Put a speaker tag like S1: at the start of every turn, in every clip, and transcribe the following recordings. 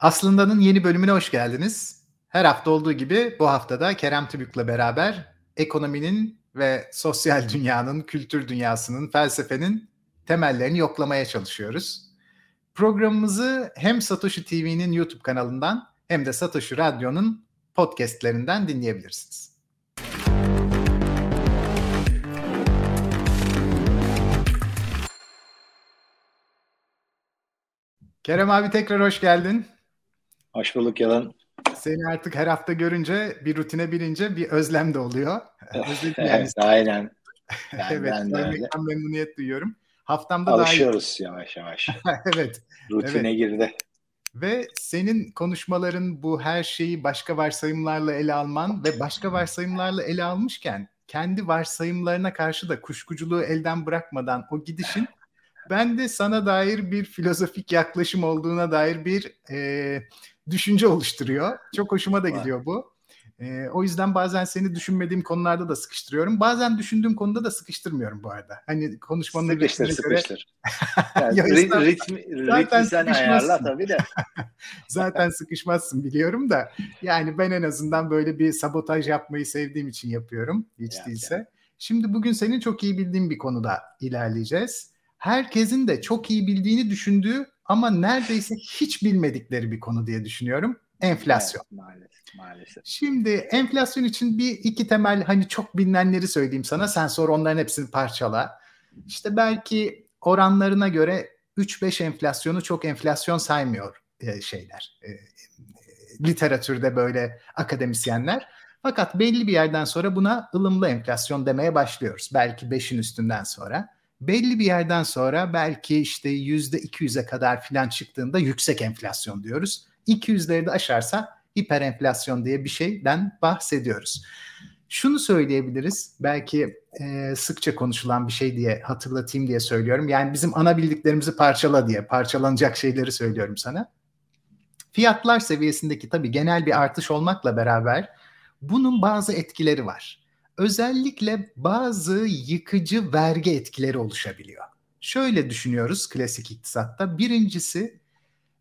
S1: Aslında'nın yeni bölümüne hoş geldiniz. Her hafta olduğu gibi bu haftada Kerem Tübük'le beraber ekonominin ve sosyal dünyanın, kültür dünyasının, felsefenin temellerini yoklamaya çalışıyoruz. Programımızı hem Satoshi TV'nin YouTube kanalından hem de Satoshi Radyo'nun podcastlerinden dinleyebilirsiniz. Kerem abi tekrar hoş geldin.
S2: Hoş bulduk Yalan.
S1: Seni artık her hafta görünce bir rutine binince bir özlem de oluyor.
S2: evet, aynen.
S1: Ben, evet, ben görmekten memnuniyet duyuyorum. Haftamda
S2: Alışıyoruz daha yavaş yavaş.
S1: evet.
S2: Rutine evet. girdi.
S1: Ve senin konuşmaların bu her şeyi başka varsayımlarla ele alman ve başka varsayımlarla ele almışken kendi varsayımlarına karşı da kuşkuculuğu elden bırakmadan o gidişin ben de sana dair bir filozofik yaklaşım olduğuna dair bir e, düşünce oluşturuyor. Çok hoşuma da gidiyor bu. E, o yüzden bazen seni düşünmediğim konularda da sıkıştırıyorum. Bazen düşündüğüm konuda da sıkıştırmıyorum bu arada. Hani konuşmanın
S2: sıkıştır, göre... sıkıştır. Yani ritmi, ritmi, zaten sen ayarla tabii de.
S1: zaten sıkışmazsın biliyorum da. Yani ben en azından böyle bir sabotaj yapmayı sevdiğim için yapıyorum. Hiç yani, değilse. Yani. Şimdi bugün senin çok iyi bildiğin bir konuda ilerleyeceğiz. Herkesin de çok iyi bildiğini düşündüğü ama neredeyse hiç bilmedikleri bir konu diye düşünüyorum. Enflasyon. Evet,
S2: maalesef, maalesef.
S1: Şimdi enflasyon için bir iki temel hani çok bilinenleri söyleyeyim sana. Sen sonra onların hepsini parçala. İşte belki oranlarına göre 3-5 enflasyonu çok enflasyon saymıyor e, şeyler. E, literatürde böyle akademisyenler. Fakat belli bir yerden sonra buna ılımlı enflasyon demeye başlıyoruz. Belki 5'in üstünden sonra belli bir yerden sonra belki işte yüzde 200'e kadar filan çıktığında yüksek enflasyon diyoruz. 200'leri de aşarsa hiper enflasyon diye bir şeyden bahsediyoruz. Şunu söyleyebiliriz belki e, sıkça konuşulan bir şey diye hatırlatayım diye söylüyorum. Yani bizim ana bildiklerimizi parçala diye parçalanacak şeyleri söylüyorum sana. Fiyatlar seviyesindeki tabii genel bir artış olmakla beraber bunun bazı etkileri var özellikle bazı yıkıcı vergi etkileri oluşabiliyor. Şöyle düşünüyoruz klasik iktisatta. Birincisi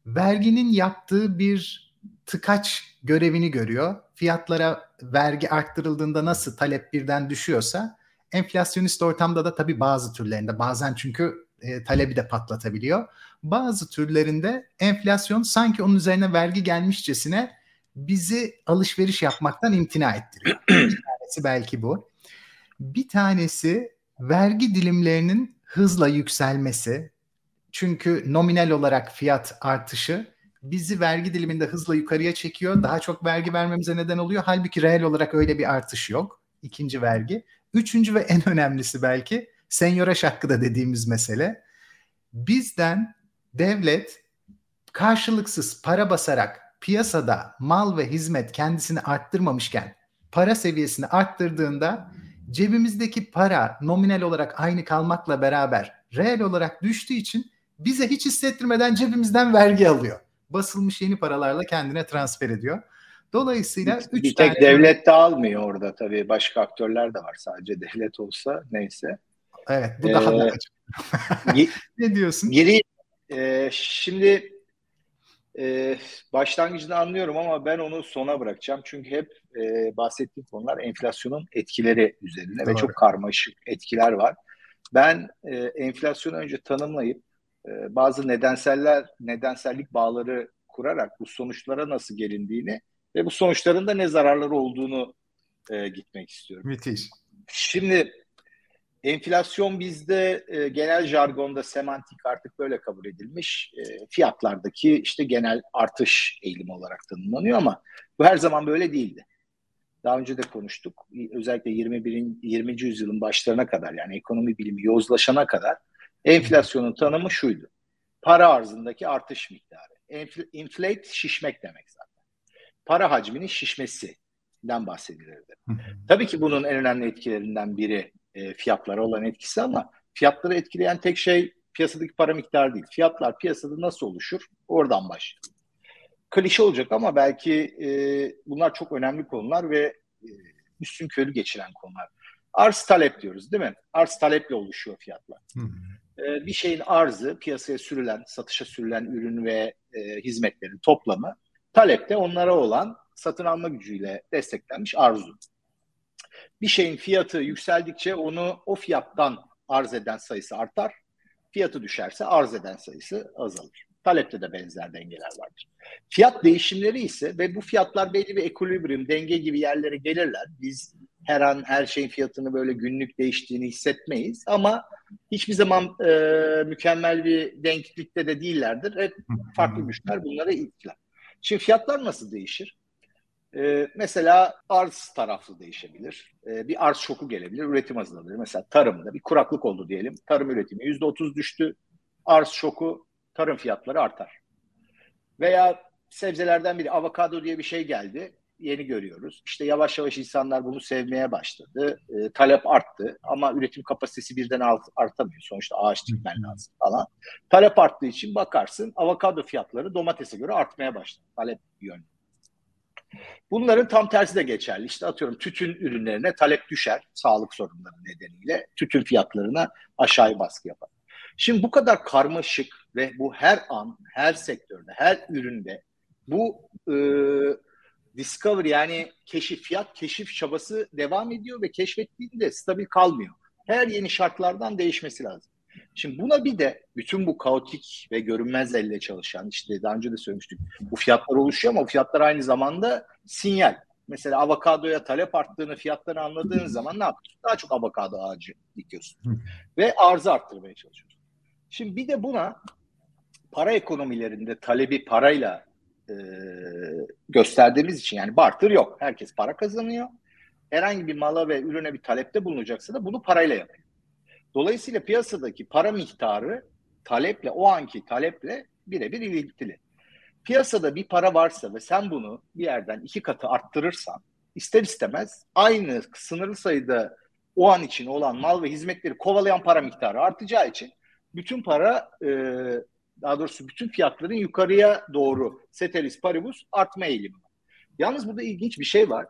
S1: verginin yaptığı bir tıkaç görevini görüyor. Fiyatlara vergi arttırıldığında nasıl talep birden düşüyorsa enflasyonist ortamda da tabii bazı türlerinde bazen çünkü e, talebi de patlatabiliyor. Bazı türlerinde enflasyon sanki onun üzerine vergi gelmişçesine bizi alışveriş yapmaktan imtina ettiriyor tanesi belki bu. Bir tanesi vergi dilimlerinin hızla yükselmesi. Çünkü nominal olarak fiyat artışı bizi vergi diliminde hızla yukarıya çekiyor. Daha çok vergi vermemize neden oluyor. Halbuki reel olarak öyle bir artış yok. İkinci vergi. Üçüncü ve en önemlisi belki senyora hakkı dediğimiz mesele. Bizden devlet karşılıksız para basarak piyasada mal ve hizmet kendisini arttırmamışken para seviyesini arttırdığında cebimizdeki para nominal olarak aynı kalmakla beraber reel olarak düştüğü için bize hiç hissettirmeden cebimizden vergi alıyor. Basılmış yeni paralarla kendine transfer ediyor. Dolayısıyla
S2: bir, üç bir tek tane... devlet de almıyor orada tabii. Başka aktörler de var. Sadece devlet olsa neyse.
S1: Evet bu daha ee, da Ne diyorsun?
S2: Geri e, şimdi e, başlangıcını anlıyorum ama ben onu sona bırakacağım. Çünkü hep e, bahsettiğim konular enflasyonun etkileri üzerine Doğru. ve çok karmaşık etkiler var. Ben e, enflasyonu önce tanımlayıp e, bazı nedenseller nedensellik bağları kurarak bu sonuçlara nasıl gelindiğini ve bu sonuçların da ne zararları olduğunu e, gitmek istiyorum.
S1: Müthiş.
S2: Şimdi Enflasyon bizde e, genel jargonda semantik artık böyle kabul edilmiş. E, fiyatlardaki işte genel artış eğilimi olarak tanımlanıyor ama bu her zaman böyle değildi. Daha önce de konuştuk. Özellikle 21. 20. yüzyılın başlarına kadar yani ekonomi bilimi yozlaşana kadar enflasyonun tanımı şuydu. Para arzındaki artış miktarı. Enfl- inflate şişmek demek zaten. Para hacminin şişmesinden bahsedilirdi. Tabii ki bunun en önemli etkilerinden biri e, fiyatlara olan etkisi ama fiyatları etkileyen tek şey piyasadaki para miktarı değil. Fiyatlar piyasada nasıl oluşur? Oradan başlayalım. Klişe olacak ama belki e, bunlar çok önemli konular ve e, üstün körü geçiren konular. Arz talep diyoruz değil mi? Arz taleple oluşuyor fiyatlar. Hı hı. E, bir şeyin arzı piyasaya sürülen, satışa sürülen ürün ve e, hizmetlerin toplamı, talepte onlara olan satın alma gücüyle desteklenmiş arzu. Bir şeyin fiyatı yükseldikçe onu o fiyattan arz eden sayısı artar. Fiyatı düşerse arz eden sayısı azalır. Talepte de benzer dengeler vardır. Fiyat değişimleri ise ve bu fiyatlar belli bir ekolibrium, denge gibi yerlere gelirler. Biz her an her şeyin fiyatını böyle günlük değiştiğini hissetmeyiz ama hiçbir zaman e, mükemmel bir denklikte de değillerdir. Hep farklı güçler bunlara itkiler. Şimdi fiyatlar nasıl değişir? Ee, mesela arz taraflı değişebilir. Ee, bir arz şoku gelebilir, üretim azalabilir. Mesela tarımda bir kuraklık oldu diyelim. Tarım üretimi yüzde otuz düştü. Arz şoku, tarım fiyatları artar. Veya sebzelerden biri avokado diye bir şey geldi. Yeni görüyoruz. İşte yavaş yavaş insanlar bunu sevmeye başladı. E, talep arttı ama üretim kapasitesi birden art, artamıyor. Sonuçta ağaç dikmen lazım falan. Talep arttığı için bakarsın avokado fiyatları domatese göre artmaya başladı. Talep yönlü. Bunların tam tersi de geçerli. İşte atıyorum tütün ürünlerine talep düşer sağlık sorunları nedeniyle. Tütün fiyatlarına aşağıya baskı yapar. Şimdi bu kadar karmaşık ve bu her an, her sektörde, her üründe bu e, discovery yani keşif, fiyat keşif çabası devam ediyor ve keşfettiğinde stabil kalmıyor. Her yeni şartlardan değişmesi lazım. Şimdi buna bir de bütün bu kaotik ve görünmez elle çalışan işte daha önce de söylemiştik bu fiyatlar oluşuyor ama bu fiyatlar aynı zamanda sinyal. Mesela avokadoya talep arttığını fiyatları anladığın zaman ne yapıyorsun? Daha çok avokado ağacı dikiyorsun. Ve arzı arttırmaya çalışıyorsun. Şimdi bir de buna para ekonomilerinde talebi parayla e, gösterdiğimiz için yani barter yok. Herkes para kazanıyor. Herhangi bir mala ve ürüne bir talepte bulunacaksa da bunu parayla yapıyor. Dolayısıyla piyasadaki para miktarı taleple o anki taleple birebir ilintili. Piyasada bir para varsa ve sen bunu bir yerden iki katı arttırırsan ister istemez aynı sınırlı sayıda o an için olan mal ve hizmetleri kovalayan para miktarı artacağı için bütün para e, daha doğrusu bütün fiyatların yukarıya doğru ceteris paribus artma eğilimi. Yalnız burada ilginç bir şey var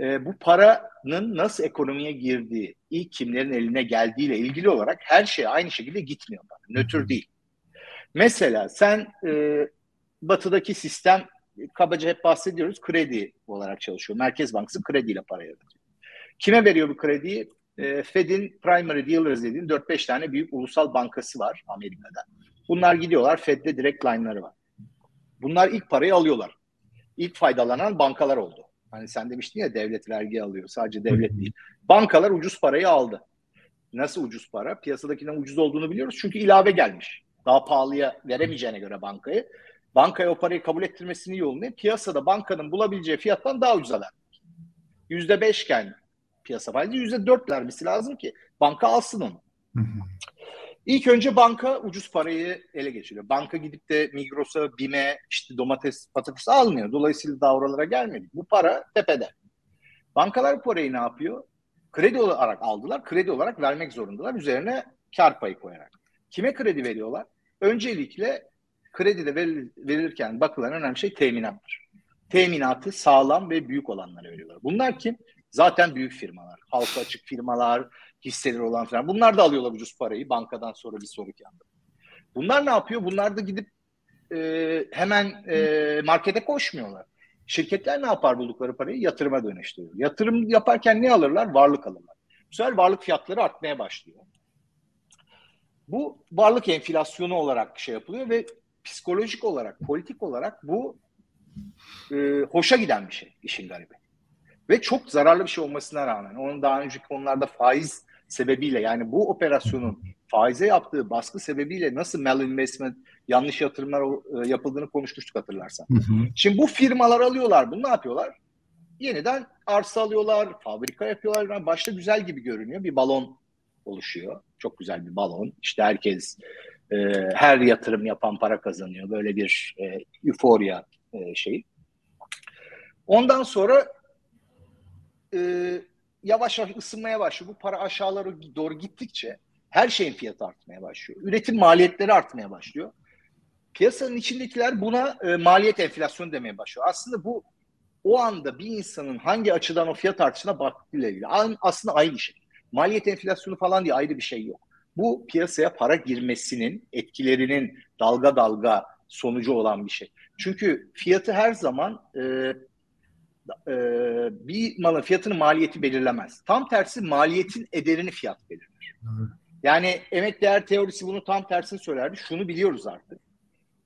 S2: e, bu paranın nasıl ekonomiye girdiği, ilk kimlerin eline geldiğiyle ilgili olarak her şey aynı şekilde gitmiyor. Nötr değil. Mesela sen e, batıdaki sistem kabaca hep bahsediyoruz kredi olarak çalışıyor. Merkez Bankası krediyle para yaratıyor. Kime veriyor bu krediyi? E, Fed'in primary dealers dediğin 4-5 tane büyük ulusal bankası var Amerika'da. Bunlar gidiyorlar Fed'de direkt line'ları var. Bunlar ilk parayı alıyorlar. İlk faydalanan bankalar oldu. Hani sen demiştin ya devlet vergi alıyor. Sadece devlet değil. Bankalar ucuz parayı aldı. Nasıl ucuz para? Piyasadakinden ucuz olduğunu biliyoruz. Çünkü ilave gelmiş. Daha pahalıya veremeyeceğine göre bankayı. Bankaya o parayı kabul ettirmesini yolu ne? Piyasada bankanın bulabileceği fiyattan daha ucuza vermek. Yüzde beşken piyasa faizi yüzde dört vermesi lazım ki banka alsın onu. İlk önce banka ucuz parayı ele geçiriyor. Banka gidip de Migros'a, BİM'e işte domates, patates almıyor. Dolayısıyla daha oralara gelmedi. Bu para tepede. Bankalar bu parayı ne yapıyor? Kredi olarak aldılar. Kredi olarak vermek zorundalar. Üzerine kar payı koyarak. Kime kredi veriyorlar? Öncelikle kredi de verilirken bakılan önemli şey teminattır. Teminatı sağlam ve büyük olanlara veriyorlar. Bunlar kim? Zaten büyük firmalar. Halka açık firmalar, hisseleri olan falan. Bunlar da alıyorlar ucuz parayı bankadan sonra bir sonraki anda. Bunlar ne yapıyor? Bunlar da gidip e, hemen e, markete koşmuyorlar. Şirketler ne yapar buldukları parayı? Yatırıma dönüştürüyor. Yatırım yaparken ne alırlar? Varlık alırlar. Bu sefer varlık fiyatları artmaya başlıyor. Bu varlık enflasyonu olarak şey yapılıyor ve psikolojik olarak, politik olarak bu e, hoşa giden bir şey işin garibi. Ve çok zararlı bir şey olmasına rağmen onun daha önceki konularda faiz sebebiyle yani bu operasyonun faize yaptığı baskı sebebiyle nasıl malinvestment, yanlış yatırımlar e, yapıldığını konuşmuştuk hatırlarsan. Hı hı. Şimdi bu firmalar alıyorlar bunu ne yapıyorlar? Yeniden arsa alıyorlar, fabrika yapıyorlar. Yani başta güzel gibi görünüyor. Bir balon oluşuyor. Çok güzel bir balon. İşte herkes e, her yatırım yapan para kazanıyor. Böyle bir e, euforia e, şeyi. Ondan sonra e, yavaş yavaş ısınmaya başlıyor. Bu para aşağılara doğru gittikçe her şeyin fiyatı artmaya başlıyor. Üretim maliyetleri artmaya başlıyor. Piyasanın içindekiler buna e, maliyet enflasyonu demeye başlıyor. Aslında bu o anda bir insanın hangi açıdan o fiyat artışına baktığıyla ilgili. Aslında aynı şey. Maliyet enflasyonu falan diye ayrı bir şey yok. Bu piyasaya para girmesinin etkilerinin dalga dalga sonucu olan bir şey. Çünkü fiyatı her zaman e, e, bir malın fiyatını maliyeti belirlemez. Tam tersi maliyetin ederini fiyat belirler. Yani emek değer teorisi bunu tam tersini söylerdi. Şunu biliyoruz artık.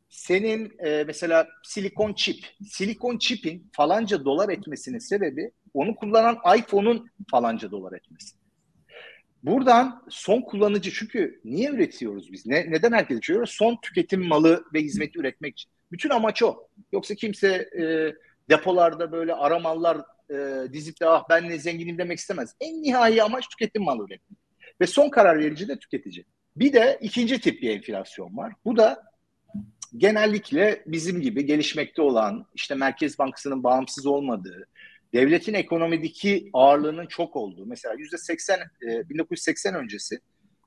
S2: Senin e, mesela silikon çip, silikon çipin falanca dolar etmesinin sebebi onu kullanan iPhone'un falanca dolar etmesi. Buradan son kullanıcı çünkü niye üretiyoruz biz? Ne, neden herkes üretiyoruz? Son tüketim malı ve hizmeti üretmek için. Bütün amaç o. Yoksa kimse e, depolarda böyle aramallar e, dizip de ah ben ne zenginim demek istemez. En nihai amaç tüketim malı üretmek. Ve son karar verici de tüketici. Bir de ikinci tip bir enflasyon var. Bu da genellikle bizim gibi gelişmekte olan işte Merkez Bankası'nın bağımsız olmadığı, devletin ekonomideki ağırlığının çok olduğu mesela yüzde 80 1980 öncesi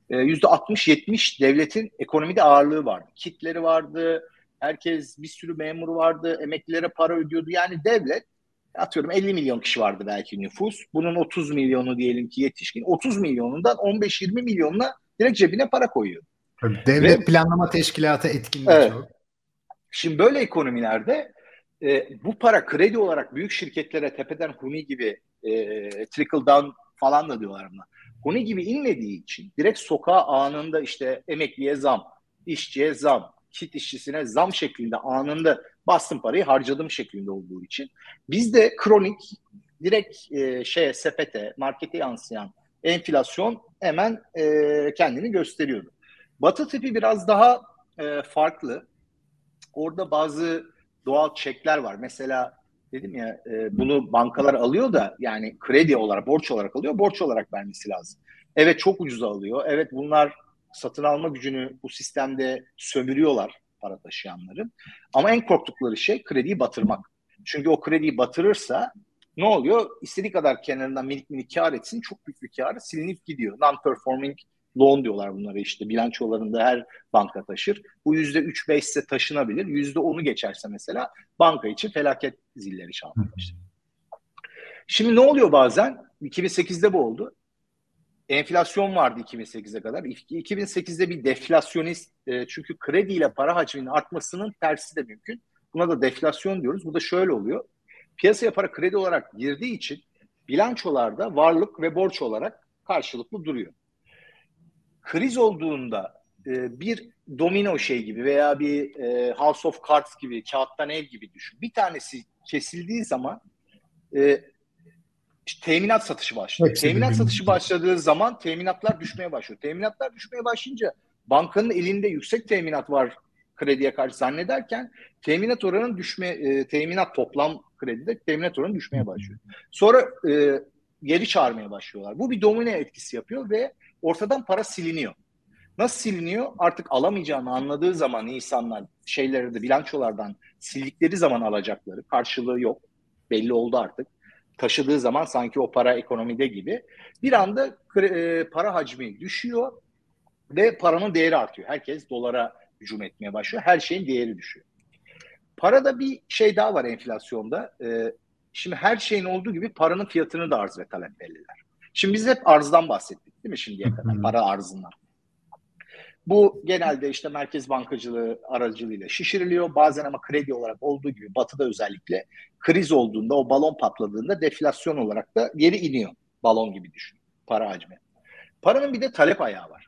S2: e, yüzde 60-70 devletin ekonomide ağırlığı vardı. Kitleri vardı, herkes bir sürü memuru vardı, emeklilere para ödüyordu. Yani devlet atıyorum 50 milyon kişi vardı belki nüfus. Bunun 30 milyonu diyelim ki yetişkin. 30 milyonundan 15-20 milyonuna direkt cebine para koyuyor.
S1: Devlet Ve, planlama teşkilatı etkinliği evet. çok.
S2: Şimdi böyle ekonomilerde e, bu para kredi olarak büyük şirketlere tepeden Huni gibi e, trickle down falan da diyorlar buna. Huni gibi inmediği için direkt sokağa anında işte emekliye zam, işçiye zam, kit işçisine zam şeklinde anında bastım parayı harcadım şeklinde olduğu için bizde kronik direkt e, şeye sepete, markete yansıyan enflasyon hemen e, kendini gösteriyordu. Batı tipi biraz daha e, farklı. Orada bazı doğal çekler var. Mesela dedim ya e, bunu bankalar alıyor da yani kredi olarak, borç olarak alıyor, borç olarak vermesi lazım. Evet çok ucuza alıyor. Evet bunlar satın alma gücünü bu sistemde sömürüyorlar para taşıyanların. Ama en korktukları şey krediyi batırmak. Çünkü o krediyi batırırsa ne oluyor? İstediği kadar kenarından minik minik kar etsin çok büyük bir kar silinip gidiyor. Non-performing loan diyorlar bunlara işte bilançolarında her banka taşır. Bu yüzde üç beş ise taşınabilir. Yüzde onu geçerse mesela banka için felaket zilleri çalmaya başlar. Şimdi ne oluyor bazen? 2008'de bu oldu. Enflasyon vardı 2008'e kadar. 2008'de bir deflasyonist e, çünkü krediyle para hacminin artmasının tersi de mümkün. Buna da deflasyon diyoruz. Bu da şöyle oluyor. Piyasaya para kredi olarak girdiği için bilançolarda varlık ve borç olarak karşılıklı duruyor kriz olduğunda e, bir domino şey gibi veya bir e, House of Cards gibi, kağıttan ev gibi düşün. Bir tanesi kesildiği zaman e, işte teminat satışı başlıyor. Hepsi teminat satışı başladığı zaman teminatlar düşmeye başlıyor. Teminatlar düşmeye başlayınca bankanın elinde yüksek teminat var krediye karşı zannederken teminat oranının düşme e, teminat toplam kredide teminat oranı düşmeye başlıyor. Sonra e, geri çağırmaya başlıyorlar. Bu bir domino etkisi yapıyor ve ortadan para siliniyor. Nasıl siliniyor? Artık alamayacağını anladığı zaman insanlar şeyleri de bilançolardan sildikleri zaman alacakları karşılığı yok. Belli oldu artık. Taşıdığı zaman sanki o para ekonomide gibi. Bir anda e, para hacmi düşüyor ve paranın değeri artıyor. Herkes dolara hücum etmeye başlıyor. Her şeyin değeri düşüyor. Parada bir şey daha var enflasyonda. E, şimdi her şeyin olduğu gibi paranın fiyatını da arz ve talep belirler. Şimdi biz hep arzdan bahsettik değil mi şimdiye kadar? Para arzından. Bu genelde işte merkez bankacılığı aracılığıyla şişiriliyor. Bazen ama kredi olarak olduğu gibi batıda özellikle kriz olduğunda o balon patladığında deflasyon olarak da geri iniyor. Balon gibi düşün para hacmi. Paranın bir de talep ayağı var.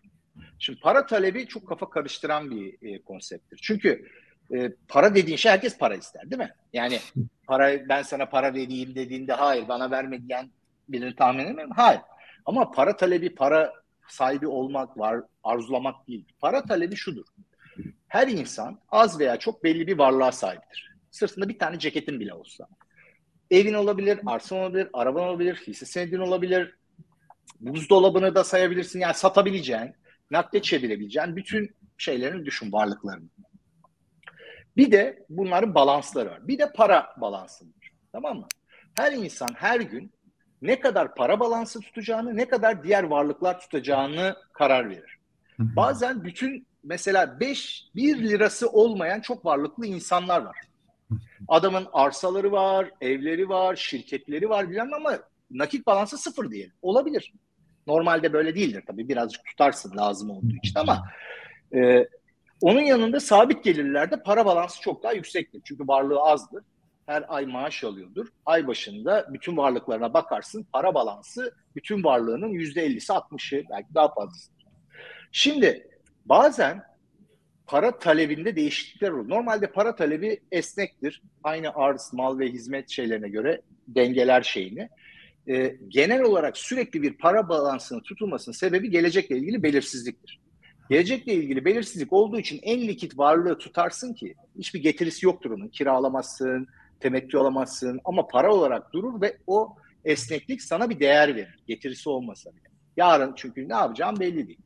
S2: Şimdi para talebi çok kafa karıştıran bir e, konsepttir. Çünkü e, para dediğin şey herkes para ister değil mi? Yani para ben sana para vereyim dediğinde hayır bana verme diyen birini tahmin edemem. Hayır. Ama para talebi, para sahibi olmak var, arzulamak değil. Para talebi şudur. Her insan az veya çok belli bir varlığa sahiptir. Sırtında bir tane ceketin bile olsa. Evin olabilir, arsan olabilir, araban olabilir, hisse senedin olabilir. Buzdolabını da sayabilirsin. Yani satabileceğin, nakde çevirebileceğin bütün şeylerini düşün, varlıklarını. Bir de bunların balansları var. Bir de para balansı var. Tamam mı? Her insan her gün ne kadar para balansı tutacağını, ne kadar diğer varlıklar tutacağını karar verir. Bazen bütün mesela 5 1 lirası olmayan çok varlıklı insanlar var. Adamın arsaları var, evleri var, şirketleri var bilen ama nakit balansı sıfır diyelim. Olabilir. Normalde böyle değildir tabii. Birazcık tutarsın lazım olduğu için ama e, Onun yanında sabit gelirlerde para balansı çok daha yüksektir. Çünkü varlığı azdır. Her ay maaş alıyordur. Ay başında bütün varlıklarına bakarsın para balansı bütün varlığının %50'si 60'ı belki daha fazlası. Şimdi bazen para talebinde değişiklikler olur. Normalde para talebi esnektir. Aynı arz, mal ve hizmet şeylerine göre dengeler şeyini. Ee, genel olarak sürekli bir para balansının tutulmasının sebebi gelecekle ilgili belirsizliktir. Gelecekle ilgili belirsizlik olduğu için en likit varlığı tutarsın ki hiçbir getirisi yoktur onun. Kiralamazsın, temettü alamazsın ama para olarak durur ve o esneklik sana bir değer verir. Getirisi olmasa bile. Yarın çünkü ne yapacağım belli değil.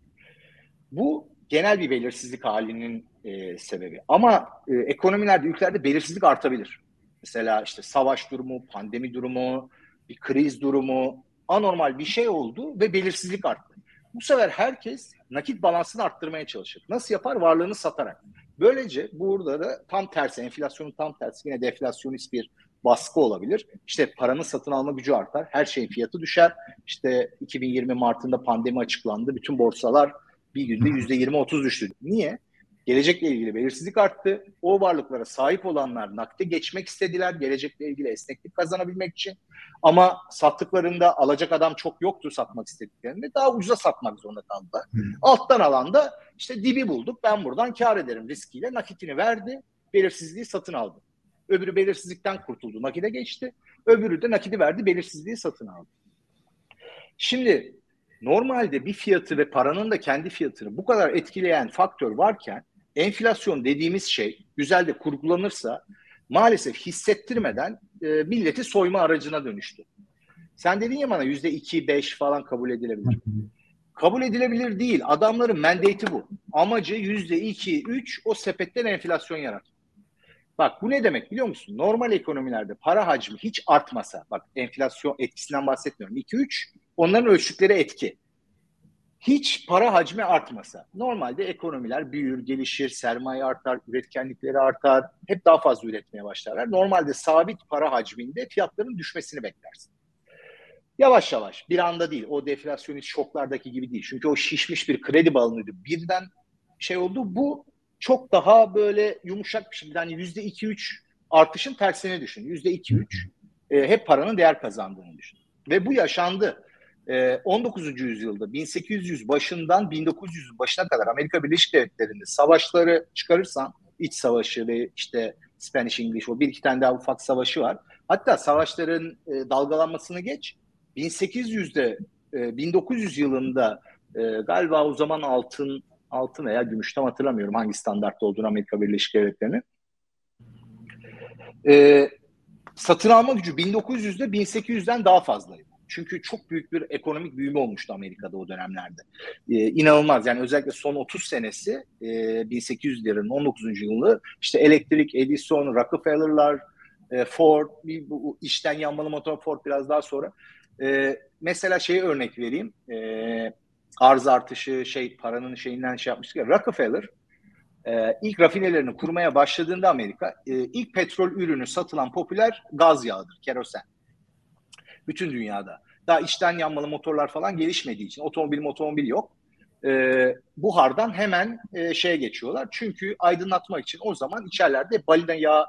S2: Bu genel bir belirsizlik halinin e, sebebi. Ama e, ekonomilerde, ülkelerde belirsizlik artabilir. Mesela işte savaş durumu, pandemi durumu, bir kriz durumu, anormal bir şey oldu ve belirsizlik arttı. Bu sefer herkes nakit balansını arttırmaya çalışır. Nasıl yapar? Varlığını satarak. Böylece burada da tam tersi, enflasyonun tam tersi yine deflasyonist bir baskı olabilir. İşte paranın satın alma gücü artar, her şeyin fiyatı düşer. İşte 2020 Mart'ında pandemi açıklandı, bütün borsalar bir günde yüzde yirmi otuz düştü. Niye? Gelecekle ilgili belirsizlik arttı. O varlıklara sahip olanlar nakde geçmek istediler. Gelecekle ilgili esneklik kazanabilmek için. Ama sattıklarında alacak adam çok yoktu satmak istediklerinde. Daha ucuza satmak zorunda kaldılar. Hmm. Alttan alan da işte dibi bulduk. Ben buradan kar ederim riskiyle. Nakitini verdi. Belirsizliği satın aldı. Öbürü belirsizlikten kurtuldu. Nakide geçti. Öbürü de nakidi verdi. Belirsizliği satın aldı. Şimdi normalde bir fiyatı ve paranın da kendi fiyatını bu kadar etkileyen faktör varken enflasyon dediğimiz şey güzel de kurgulanırsa maalesef hissettirmeden e, milleti soyma aracına dönüştü. Sen dedin ya bana yüzde iki, beş falan kabul edilebilir. Kabul edilebilir değil. Adamların mandate'i bu. Amacı yüzde iki, üç o sepetten enflasyon yarat. Bak bu ne demek biliyor musun? Normal ekonomilerde para hacmi hiç artmasa, bak enflasyon etkisinden bahsetmiyorum. 2-3 onların ölçtükleri etki hiç para hacmi artmasa, normalde ekonomiler büyür, gelişir, sermaye artar, üretkenlikleri artar, hep daha fazla üretmeye başlarlar. Normalde sabit para hacminde fiyatların düşmesini beklersin. Yavaş yavaş, bir anda değil, o deflasyonist şoklardaki gibi değil. Çünkü o şişmiş bir kredi balonuydu. Birden şey oldu, bu çok daha böyle yumuşak bir şey. Yani yüzde iki üç artışın tersine düşün. Yüzde iki üç e, hep paranın değer kazandığını düşün. Ve bu yaşandı. 19. Ee, yüzyılda 1800 başından 1900 başına kadar Amerika Birleşik Devletleri'nde savaşları çıkarırsan iç savaşı ve işte Spanish English o bir iki tane daha ufak savaşı var. Hatta savaşların e, dalgalanmasını geç 1800'de e, 1900 yılında e, galiba o zaman altın altın veya gümüş tam hatırlamıyorum hangi standartta olduğunu Amerika Birleşik Devletleri'nin. E, satın alma gücü 1900'de 1800'den daha fazlaydı. Çünkü çok büyük bir ekonomik büyüme olmuştu Amerika'da o dönemlerde. Ee, inanılmaz yani özellikle son 30 senesi e, 1800'lerin 19. yılı işte elektrik, Edison, Rockefeller'lar, e, Ford, bir, bu işten yanmalı motor Ford biraz daha sonra. E, mesela şeyi örnek vereyim. E, arz artışı şey paranın şeyinden şey yapmıştık ya Rockefeller e, ilk rafinelerini kurmaya başladığında Amerika e, ilk petrol ürünü satılan popüler gaz yağıdır, kerosen bütün dünyada. Daha içten yanmalı motorlar falan gelişmediği için otomobil otomobil yok. E, buhardan hemen e, şeye geçiyorlar. Çünkü aydınlatmak için o zaman içerlerde balina yağı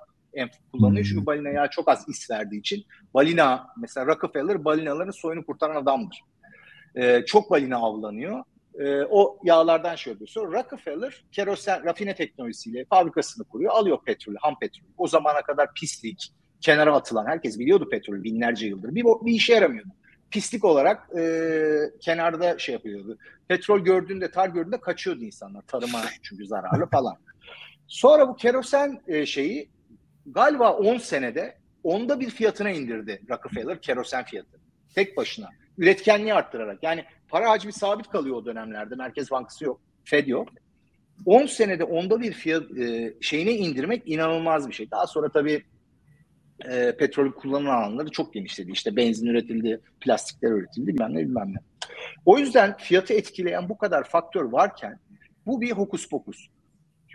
S2: kullanıyor. Çünkü hmm. balina yağı çok az is verdiği için. Balina mesela Rockefeller balinaların soyunu kurtaran adamdır. E, çok balina avlanıyor. E, o yağlardan şey yapıyor. Sonra Rockefeller kerosen rafine teknolojisiyle fabrikasını kuruyor. Alıyor petrolü, ham petrolü. O zamana kadar pislik, kenara atılan herkes biliyordu petrol binlerce yıldır. Bir, bir işe yaramıyordu. Pislik olarak e, kenarda şey yapıyordu. Petrol gördüğünde, tar gördüğünde kaçıyordu insanlar. Tarıma çünkü zararlı falan. Sonra bu kerosen e, şeyi galiba 10 senede onda bir fiyatına indirdi Rockefeller kerosen fiyatı. Tek başına. Üretkenliği arttırarak. Yani para hacmi sabit kalıyor o dönemlerde. Merkez Bankası yok. Fed yok. 10 senede onda bir fiyat e, şeyine indirmek inanılmaz bir şey. Daha sonra tabii e, petrol kullanılan alanları çok genişledi. İşte benzin üretildi, plastikler üretildi bilmem ne bilmem ne. O yüzden fiyatı etkileyen bu kadar faktör varken bu bir hokus pokus.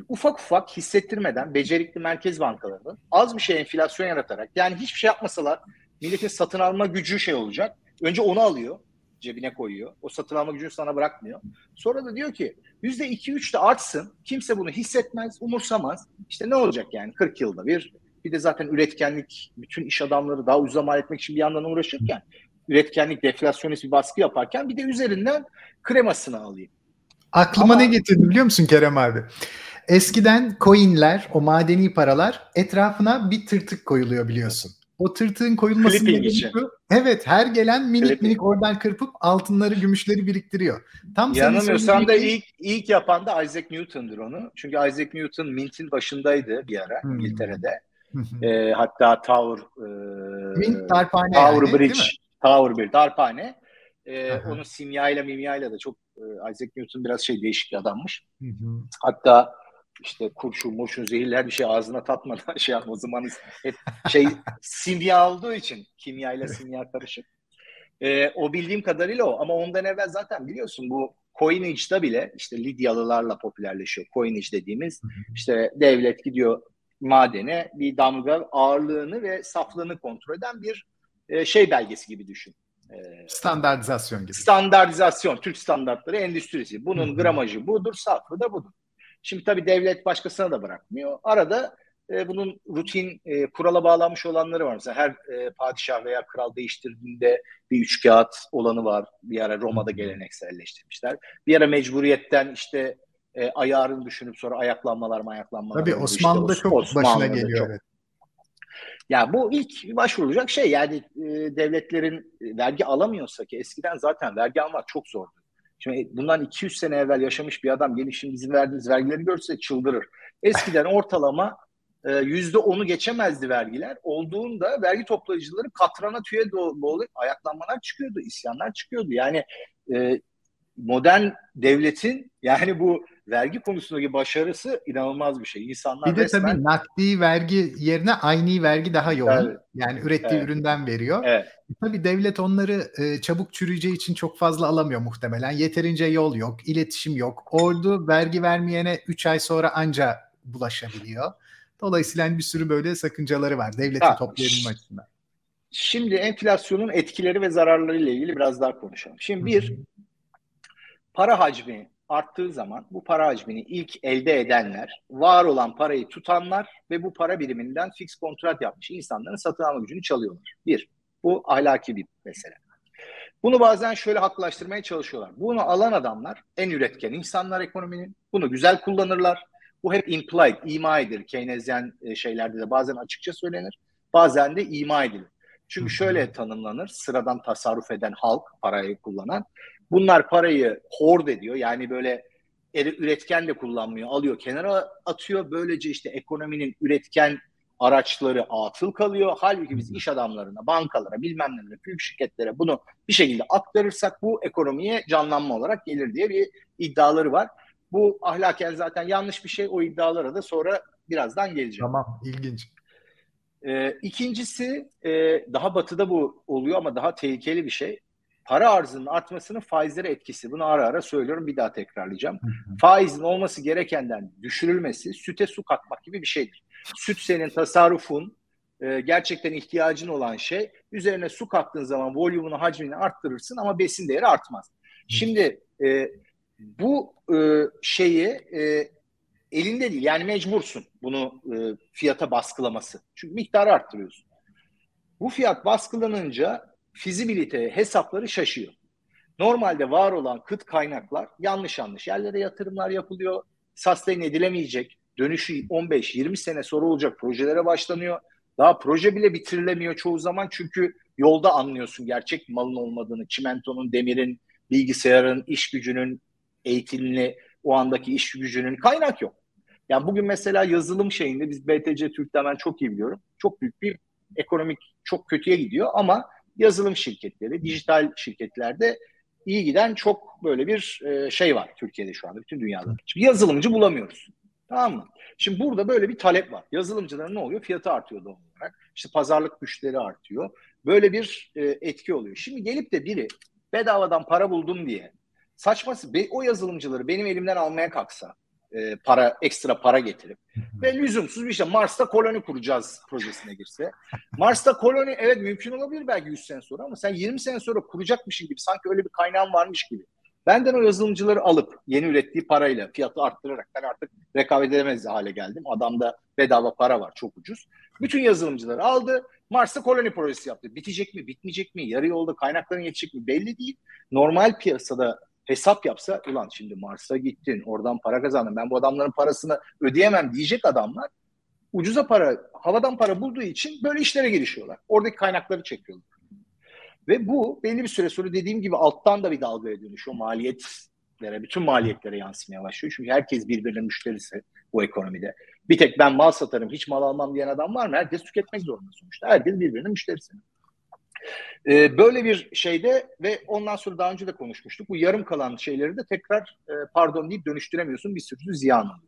S2: Ufak ufak hissettirmeden becerikli merkez bankalarının az bir şey enflasyon yaratarak yani hiçbir şey yapmasalar milletin satın alma gücü şey olacak. Önce onu alıyor. cebine koyuyor. O satın alma gücünü sana bırakmıyor. Sonra da diyor ki yüzde iki üç de artsın. Kimse bunu hissetmez, umursamaz. İşte ne olacak yani 40 yılda bir. Bir de zaten üretkenlik, bütün iş adamları daha ucuza mal etmek için bir yandan uğraşırken üretkenlik, deflasyonist bir baskı yaparken bir de üzerinden kremasını alayım.
S1: Aklıma Ama... ne getirdi biliyor musun Kerem abi? Eskiden coinler, o madeni paralar etrafına bir tırtık koyuluyor biliyorsun. O tırtığın koyulması nedeni Evet her gelen minik Clipping. minik oradan kırpıp altınları gümüşleri biriktiriyor.
S2: Tam Yanılmıyorsam da ilk, ilk yapan da Isaac Newton'dur onu. Çünkü Isaac Newton Mint'in başındaydı bir ara hmm. İngiltere'de. E, hatta Tower e,
S1: Mint darphane
S2: Tower yani, Bridge Tower bir darphane. E, onun simyayla mimyayla da çok e, Isaac Newton biraz şey değişik bir adammış. Hı hı. Hatta işte kurşun, murşun, zehirler bir şey ağzına tatmadan şey yapma. O zaman hep şey simya olduğu için kimya ile simya karışık. E, o bildiğim kadarıyla o. Ama ondan evvel zaten biliyorsun bu coinage'da bile işte Lidyalılarla popülerleşiyor. Coinage dediğimiz işte devlet gidiyor madene bir damga ağırlığını ve saflığını kontrol eden bir e, şey belgesi gibi düşün.
S1: E, standartizasyon gibi.
S2: Standartizasyon, Türk standartları endüstrisi. Bunun gramajı budur, saflığı da budur. Şimdi tabii devlet başkasına da bırakmıyor. Arada e, bunun rutin e, kurala bağlanmış olanları var. Mesela her e, padişah veya kral değiştirdiğinde bir üç kağıt olanı var. Bir ara Roma'da gelenekselleştirmişler. Bir ara mecburiyetten işte e, ayarını düşünüp sonra ayaklanmalar mı ayaklanmalar.
S1: Tabii Osmanlı'da işte, çok Osmanlı'da başına geliyor. Çok. Evet.
S2: Ya bu ilk başvurulacak şey yani e, devletlerin vergi alamıyorsa ki eskiden zaten vergi almak çok zordu. Şimdi bundan 200 sene evvel yaşamış bir adam gelip şimdi bizim verdiğimiz vergileri görse çıldırır. Eskiden ortalama e, yüzde onu geçemezdi vergiler. Olduğunda vergi toplayıcıları katrana tüye boğulup ayaklanmalar çıkıyordu, isyanlar çıkıyordu. Yani e, modern devletin yani bu vergi konusundaki başarısı inanılmaz bir şey. İnsanlar
S1: bir de resmen... tabii nakdi vergi yerine aynı vergi daha yoğun. Evet. Yani ürettiği evet. üründen veriyor. Evet. E, tabii devlet onları e, çabuk çürüyeceği için çok fazla alamıyor muhtemelen. Yeterince yol yok, iletişim yok. Ordu vergi vermeyene 3 ay sonra anca bulaşabiliyor. Dolayısıyla hani bir sürü böyle sakıncaları var devletin toplayabilme açısından.
S2: Şimdi enflasyonun etkileri ve zararları ile ilgili biraz daha konuşalım. Şimdi bir, para hacmi arttığı zaman bu para hacmini ilk elde edenler, var olan parayı tutanlar ve bu para biriminden fix kontrat yapmış insanların satın alma gücünü çalıyorlar. Bir, bu ahlaki bir mesele. Bunu bazen şöyle haklaştırmaya çalışıyorlar. Bunu alan adamlar en üretken insanlar ekonominin. Bunu güzel kullanırlar. Bu hep implied, ima edilir. Keynesyen e, şeylerde de bazen açıkça söylenir. Bazen de ima edilir. Çünkü şöyle tanımlanır. Sıradan tasarruf eden halk, parayı kullanan. Bunlar parayı hoard ediyor. Yani böyle üretken de kullanmıyor. Alıyor kenara atıyor. Böylece işte ekonominin üretken araçları atıl kalıyor. Halbuki biz iş adamlarına, bankalara, bilmem nelere, büyük şirketlere bunu bir şekilde aktarırsak bu ekonomiye canlanma olarak gelir diye bir iddiaları var. Bu ahlaken zaten yanlış bir şey. O iddialara da sonra birazdan geleceğim.
S1: Tamam, ilginç.
S2: Ee, ikincisi e, daha batıda bu oluyor ama daha tehlikeli bir şey para arzının artmasının faizlere etkisi. Bunu ara ara söylüyorum bir daha tekrarlayacağım. Faizin olması gerekenden düşürülmesi süte su katmak gibi bir şeydir. Süt senin tasarrufun, e, gerçekten ihtiyacın olan şey. Üzerine su kattığın zaman volümünü, hacmini arttırırsın ama besin değeri artmaz. Şimdi e, bu e, şeyi e, elinde değil yani mecbursun bunu e, fiyata baskılaması. Çünkü miktarı arttırıyorsun. Bu fiyat baskılanınca fizibilite hesapları şaşıyor. Normalde var olan kıt kaynaklar yanlış yanlış yerlere yatırımlar yapılıyor. Sustain edilemeyecek, dönüşü 15-20 sene sonra olacak projelere başlanıyor. Daha proje bile bitirilemiyor çoğu zaman çünkü yolda anlıyorsun gerçek malın olmadığını. Çimentonun, demirin, bilgisayarın, iş gücünün, eğitimli o andaki iş gücünün kaynak yok. Yani bugün mesela yazılım şeyinde biz BTC Türk'ten ben çok iyi biliyorum. Çok büyük bir ekonomik çok kötüye gidiyor ama yazılım şirketleri, dijital şirketlerde iyi giden çok böyle bir e, şey var Türkiye'de şu anda, bütün dünyada. Şimdi yazılımcı bulamıyoruz. Tamam mı? Şimdi burada böyle bir talep var. Yazılımcıların ne oluyor? Fiyatı artıyor doğal olarak. İşte pazarlık güçleri artıyor. Böyle bir e, etki oluyor. Şimdi gelip de biri bedavadan para buldum diye saçması o yazılımcıları benim elimden almaya kalksa e, para ekstra para getirip ve lüzumsuz bir şey Mars'ta koloni kuracağız projesine girse. Mars'ta koloni evet mümkün olabilir belki 100 sene sonra ama sen 20 sene sonra kuracakmışın gibi sanki öyle bir kaynağın varmış gibi. Benden o yazılımcıları alıp yeni ürettiği parayla fiyatı arttırarak ben artık rekabet edemez hale geldim. Adamda bedava para var çok ucuz. Bütün yazılımcıları aldı. Mars'ta koloni projesi yaptı. Bitecek mi, bitmeyecek mi, yarı yolda kaynakların yetecek mi belli değil. Normal piyasada hesap yapsa ulan şimdi Mars'a gittin oradan para kazandın ben bu adamların parasını ödeyemem diyecek adamlar ucuza para havadan para bulduğu için böyle işlere girişiyorlar. Oradaki kaynakları çekiyorlar. Ve bu belli bir süre sonra dediğim gibi alttan da bir dalgaya dönüşüyor. Maliyetlere, bütün maliyetlere yansımaya başlıyor. Çünkü herkes birbirinin müşterisi bu ekonomide. Bir tek ben mal satarım, hiç mal almam diyen adam var mı? Herkes tüketmek zorunda sonuçta. Herkes birbirinin müşterisi. Ee, böyle bir şeyde ve ondan sonra daha önce de konuşmuştuk. Bu yarım kalan şeyleri de tekrar e, pardon deyip dönüştüremiyorsun. Bir sürü ziyan oluyor.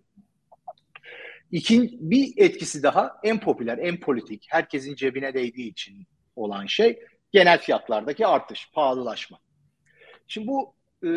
S2: İkinci, bir etkisi daha en popüler, en politik, herkesin cebine değdiği için olan şey genel fiyatlardaki artış, pahalılaşma. Şimdi bu e,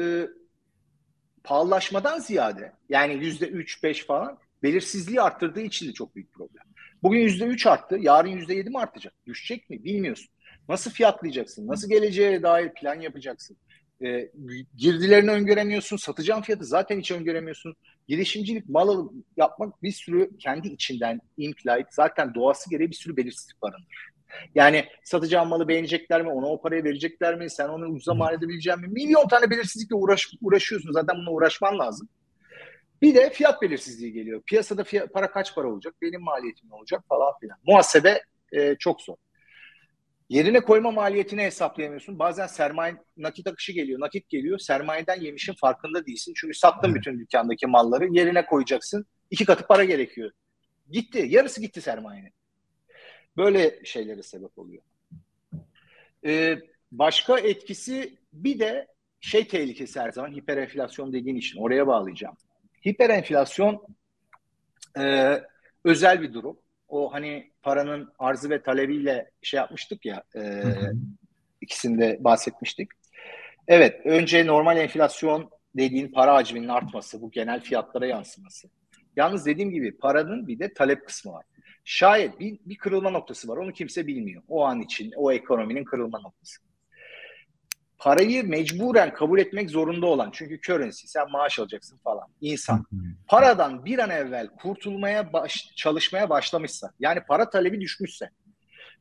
S2: pahalılaşmadan ziyade yani yüzde üç, beş falan belirsizliği arttırdığı için de çok büyük problem. Bugün yüzde üç arttı, yarın yüzde yedi mi artacak? Düşecek mi? Bilmiyorsun. Nasıl fiyatlayacaksın? Nasıl geleceğe dair plan yapacaksın? E, girdilerini öngöremiyorsun. Satacağın fiyatı zaten hiç öngöremiyorsun. Girişimcilik, mal alıp yapmak bir sürü kendi içinden implied, zaten doğası gereği bir sürü belirsizlik barındırır. Yani satacağın malı beğenecekler mi? Ona o parayı verecekler mi? Sen onu ucuza mal edebilecek mi? Milyon tane belirsizlikle uğraş, uğraşıyorsun. Zaten bununla uğraşman lazım. Bir de fiyat belirsizliği geliyor. Piyasada fiyat, para kaç para olacak? Benim maliyetim ne olacak falan filan. Muhasebe e, çok zor. Yerine koyma maliyetini hesaplayamıyorsun. Bazen sermaye nakit akışı geliyor, nakit geliyor. Sermayeden yemişin farkında değilsin. Çünkü sattın evet. bütün dükkandaki malları. Yerine koyacaksın. İki katı para gerekiyor. Gitti. Yarısı gitti sermayenin. Böyle şeylere sebep oluyor. Ee, başka etkisi bir de şey tehlikesi her zaman hiperenflasyon dediğin için oraya bağlayacağım. Hiperenflasyon e, özel bir durum o hani paranın arzı ve talebiyle şey yapmıştık ya e, ikisinde bahsetmiştik. Evet önce normal enflasyon dediğin para hacminin artması bu genel fiyatlara yansıması. Yalnız dediğim gibi paranın bir de talep kısmı var. Şayet bir, bir kırılma noktası var onu kimse bilmiyor. O an için o ekonominin kırılma noktası parayı mecburen kabul etmek zorunda olan çünkü currency sen maaş alacaksın falan insan. Paradan bir an evvel kurtulmaya baş, çalışmaya başlamışsa yani para talebi düşmüşse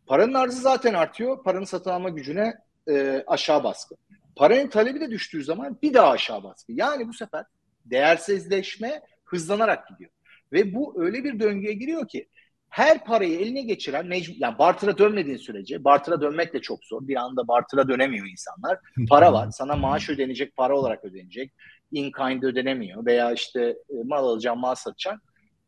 S2: paranın arzı zaten artıyor paranın satın alma gücüne e, aşağı baskı. Paranın talebi de düştüğü zaman bir daha aşağı baskı. Yani bu sefer değersizleşme hızlanarak gidiyor. Ve bu öyle bir döngüye giriyor ki her parayı eline geçiren mecbur, yani bartıra dönmediğin sürece bartıra dönmek de çok zor. Bir anda bartıra dönemiyor insanlar. Para var. Sana maaş ödenecek para olarak ödenecek. In kind ödenemiyor veya işte e, mal alacağım mal satacağım.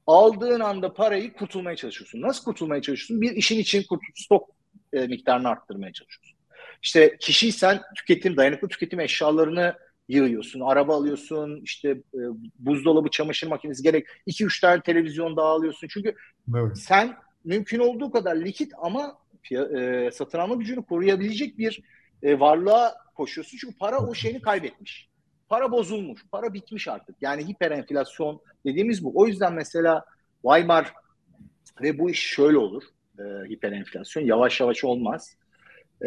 S2: Aldığın anda parayı kurtulmaya çalışıyorsun. Nasıl kurtulmaya çalışıyorsun? Bir işin için kurtul stok e, miktarını arttırmaya çalışıyorsun. İşte kişiysen tüketim, dayanıklı tüketim eşyalarını yığıyorsun. Araba alıyorsun, işte e, buzdolabı, çamaşır makinesi gerek 2-3 tane televizyon daha alıyorsun. Çünkü evet. sen mümkün olduğu kadar likit ama e, satın alma gücünü koruyabilecek bir e, varlığa koşuyorsun. Çünkü para o şeyini kaybetmiş. Para bozulmuş, para bitmiş artık. Yani hiper enflasyon dediğimiz bu. O yüzden mesela Weimar ve bu iş şöyle olur. E, enflasyon yavaş yavaş olmaz.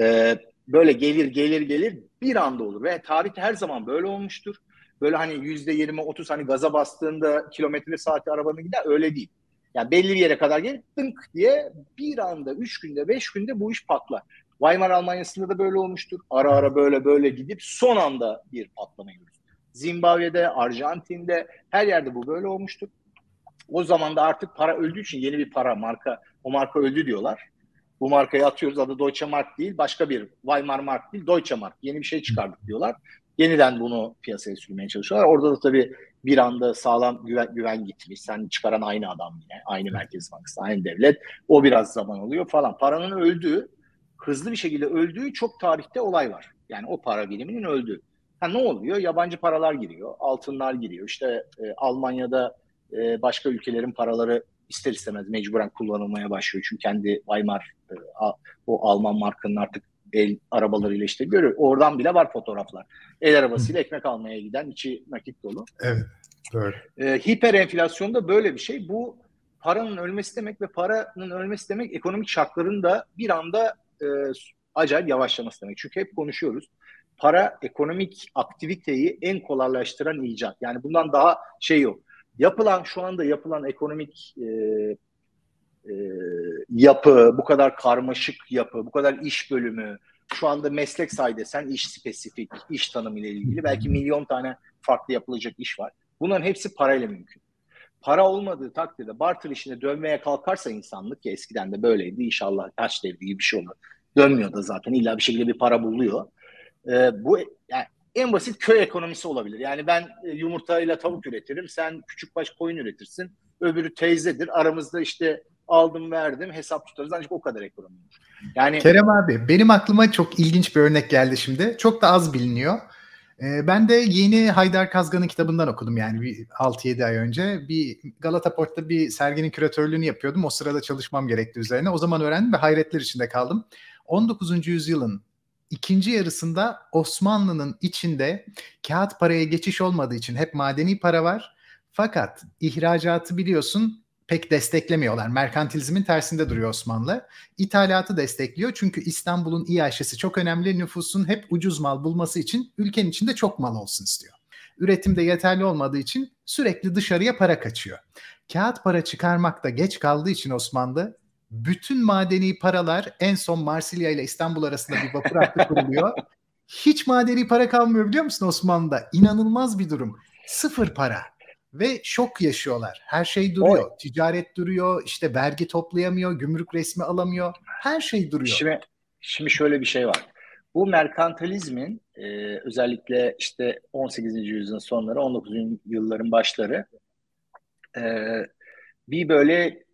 S2: E, böyle gelir gelir gelir bir anda olur ve tarihte her zaman böyle olmuştur. Böyle hani yüzde yirmi otuz hani gaza bastığında kilometre saati arabanın gider öyle değil. Yani belli bir yere kadar gelir dınk diye bir anda üç günde beş günde bu iş patlar. Weimar Almanya'sında da böyle olmuştur. Ara ara böyle böyle gidip son anda bir patlama görürüz. Zimbabwe'de, Arjantin'de her yerde bu böyle olmuştur. O zaman da artık para öldüğü için yeni bir para marka o marka öldü diyorlar. Bu markayı atıyoruz adı Deutsche Mark değil başka bir Weimar Mark değil Deutsche Mark yeni bir şey çıkardık diyorlar. Yeniden bunu piyasaya sürmeye çalışıyorlar. Orada da tabii bir anda sağlam güven, güven gitmiş. Sen çıkaran aynı adam yine. Aynı Merkez Bankası, aynı devlet. O biraz zaman oluyor falan. Paranın öldüğü, hızlı bir şekilde öldüğü çok tarihte olay var. Yani o para biriminin öldüğü. Ha, ne oluyor? Yabancı paralar giriyor, altınlar giriyor. İşte e, Almanya'da e, başka ülkelerin paraları ister istemez mecburen kullanılmaya başlıyor. Çünkü kendi Weimar e, o Alman markanın artık el arabalarıyla işte görüyor. Oradan bile var fotoğraflar. El arabasıyla ekmek almaya giden içi nakit dolu.
S1: Evet.
S2: Evet. E, hiper enflasyon da böyle bir şey. Bu paranın ölmesi demek ve paranın ölmesi demek ekonomik şartların da bir anda e, acayip yavaşlaması demek. Çünkü hep konuşuyoruz. Para ekonomik aktiviteyi en kolaylaştıran icat. Yani bundan daha şey yok. Yapılan şu anda yapılan ekonomik e, e, yapı, bu kadar karmaşık yapı, bu kadar iş bölümü, şu anda meslek say desen iş spesifik, iş tanımı ile ilgili belki milyon tane farklı yapılacak iş var. Bunların hepsi parayla mümkün. Para olmadığı takdirde barter işine dönmeye kalkarsa insanlık ki eskiden de böyleydi inşallah taş devri gibi bir şey olur. Dönmüyor da zaten illa bir şekilde bir para buluyor. Ee, bu yani en basit köy ekonomisi olabilir. Yani ben e, yumurtayla tavuk üretirim, sen küçük baş koyun üretirsin. Öbürü teyzedir. Aramızda işte aldım verdim hesap tutarız ancak o kadar ekonomi.
S1: Yani Kerem abi benim aklıma çok ilginç bir örnek geldi şimdi. Çok da az biliniyor. Ee, ben de yeni Haydar Kazgan'ın kitabından okudum yani bir 6-7 ay önce. Bir Galata Port'ta bir serginin küratörlüğünü yapıyordum. O sırada çalışmam gerekti üzerine. O zaman öğrendim ve hayretler içinde kaldım. 19. yüzyılın ikinci yarısında Osmanlı'nın içinde kağıt paraya geçiş olmadığı için hep madeni para var. Fakat ihracatı biliyorsun pek desteklemiyorlar. Merkantilizmin tersinde duruyor Osmanlı. İthalatı destekliyor çünkü İstanbul'un iaşesi çok önemli. Nüfusun hep ucuz mal bulması için ülkenin içinde çok mal olsun istiyor. Üretimde yeterli olmadığı için sürekli dışarıya para kaçıyor. Kağıt para çıkarmakta geç kaldığı için Osmanlı bütün madeni paralar en son Marsilya ile İstanbul arasında bir vapur hattı kuruluyor. Hiç madeni para kalmıyor biliyor musun Osmanlı'da? İnanılmaz bir durum. Sıfır para ve şok yaşıyorlar. Her şey duruyor. O, Ticaret duruyor, işte vergi toplayamıyor, gümrük resmi alamıyor. Her şey duruyor.
S2: Şimdi, şimdi şöyle bir şey var. Bu merkantilizmin e, özellikle işte 18. yüzyılın sonları, 19. yılların başları e, bir böyle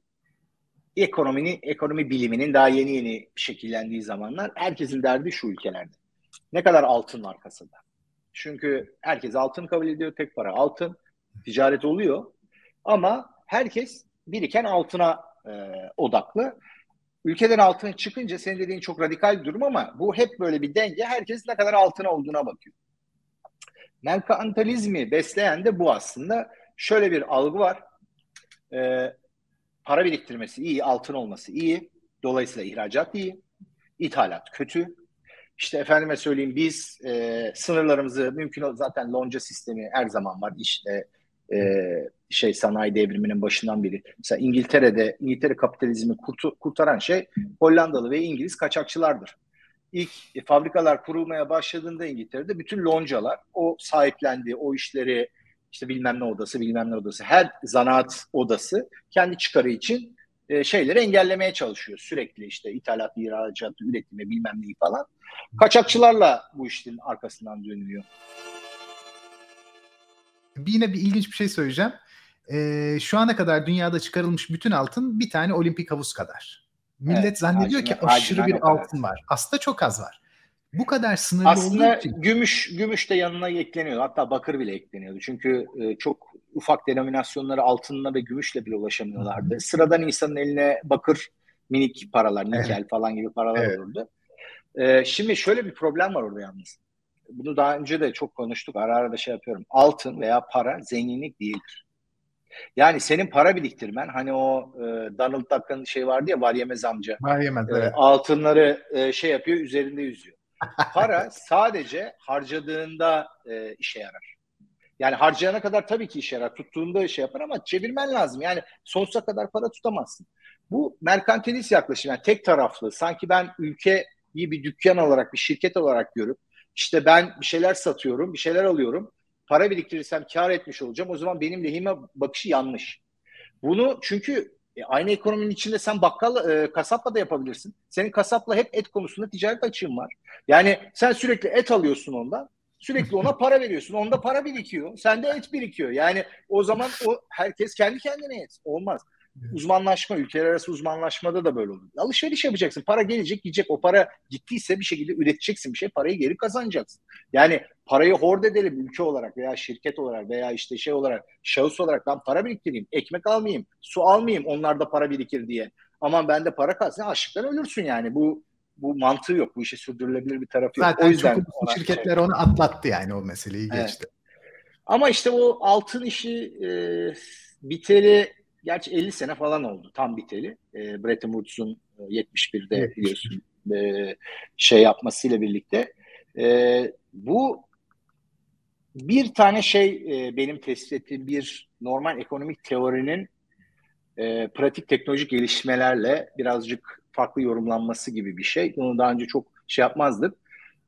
S2: ekonominin, ekonomi biliminin daha yeni yeni şekillendiği zamanlar herkesin derdi şu ülkelerde. Ne kadar altın var kasada? Çünkü herkes altın kabul ediyor, tek para altın ticaret oluyor. Ama herkes biriken altına e, odaklı. Ülkeden altın çıkınca senin dediğin çok radikal bir durum ama bu hep böyle bir denge. Herkes ne kadar altına olduğuna bakıyor. Merkantilizmi besleyen de bu aslında. Şöyle bir algı var. E, para biriktirmesi iyi, altın olması iyi. Dolayısıyla ihracat iyi. İthalat kötü. İşte efendime söyleyeyim biz e, sınırlarımızı mümkün zaten lonca sistemi her zaman var. İşte e, şey sanayi devriminin başından biri. Mesela İngiltere'de İngiltere kapitalizmi kurtu, kurtaran şey Hollandalı ve İngiliz kaçakçılardır. İlk e, fabrikalar kurulmaya başladığında İngiltere'de bütün loncalar o sahiplendiği o işleri işte bilmem ne odası bilmem ne odası her zanaat odası kendi çıkarı için e, şeyleri engellemeye çalışıyor sürekli işte ithalat, ihracat, üretimi bilmem neyi falan. Kaçakçılarla bu işin arkasından dönülüyor
S1: bir yine bir ilginç bir şey söyleyeceğim. Ee, şu ana kadar dünyada çıkarılmış bütün altın bir tane olimpik havuz kadar. Millet evet, zannediyor hacime, ki aşırı bir altın var. Aslında çok az var. Bu kadar sınırlı
S2: Aslında olduğu için. gümüş gümüş de yanına ekleniyor. Hatta bakır bile ekleniyordu. Çünkü e, çok ufak denominasyonları altınla ve gümüşle bile ulaşamıyorlardı. Hı. Sıradan insanın eline bakır minik paralar, nikel evet. falan gibi paralar evet. olurdu. E, şimdi şöyle bir problem var orada yalnız bunu daha önce de çok konuştuk. Ara ara da şey yapıyorum. Altın veya para zenginlik değildir. Yani senin para biriktirmen hani o e, Donald Duck'ın şey vardı ya var yemez amca.
S1: Var yemez. E, evet.
S2: Altınları e, şey yapıyor üzerinde yüzüyor. Para sadece harcadığında e, işe yarar. Yani harcayana kadar tabii ki işe yarar. Tuttuğunda şey yapar ama çevirmen lazım. Yani sonsuza kadar para tutamazsın. Bu merkantilist yaklaşım. Yani tek taraflı. Sanki ben ülkeyi bir dükkan olarak, bir şirket olarak görüp işte ben bir şeyler satıyorum, bir şeyler alıyorum. Para biriktirirsem kar etmiş olacağım. O zaman benim lehime bakışı yanlış. Bunu çünkü e, aynı ekonominin içinde sen bakkal, e, kasapla da yapabilirsin. Senin kasapla hep et konusunda ticaret açığın var. Yani sen sürekli et alıyorsun ondan. Sürekli ona para veriyorsun. Onda para birikiyor. Sende et birikiyor. Yani o zaman o herkes kendi kendine et. Olmaz. Uzmanlaşma, ülkeler arası uzmanlaşmada da böyle olur. Alışveriş yapacaksın. Para gelecek, gidecek. O para gittiyse bir şekilde üreteceksin bir şey. Parayı geri kazanacaksın. Yani parayı hord edelim ülke olarak veya şirket olarak veya işte şey olarak, şahıs olarak ben para biriktireyim, ekmek almayayım, su almayayım onlar da para birikir diye. Aman bende para kalsın. Açlıktan ölürsün yani. Bu bu mantığı yok. Bu işe sürdürülebilir bir tarafı yok.
S1: Zaten o yüzden çok şirketler şey... onu atlattı yani o meseleyi evet. geçti.
S2: Ama işte o altın işi e, biteli gerçi 50 sene falan oldu tam biteli. E, Bretton Woods'un 71'de e, biliyorsun e, şey yapmasıyla birlikte. E, bu bir tane şey e, benim tespit ettiğim bir normal ekonomik teorinin e, pratik teknolojik gelişmelerle birazcık farklı yorumlanması gibi bir şey. Bunu daha önce çok şey yapmazdık.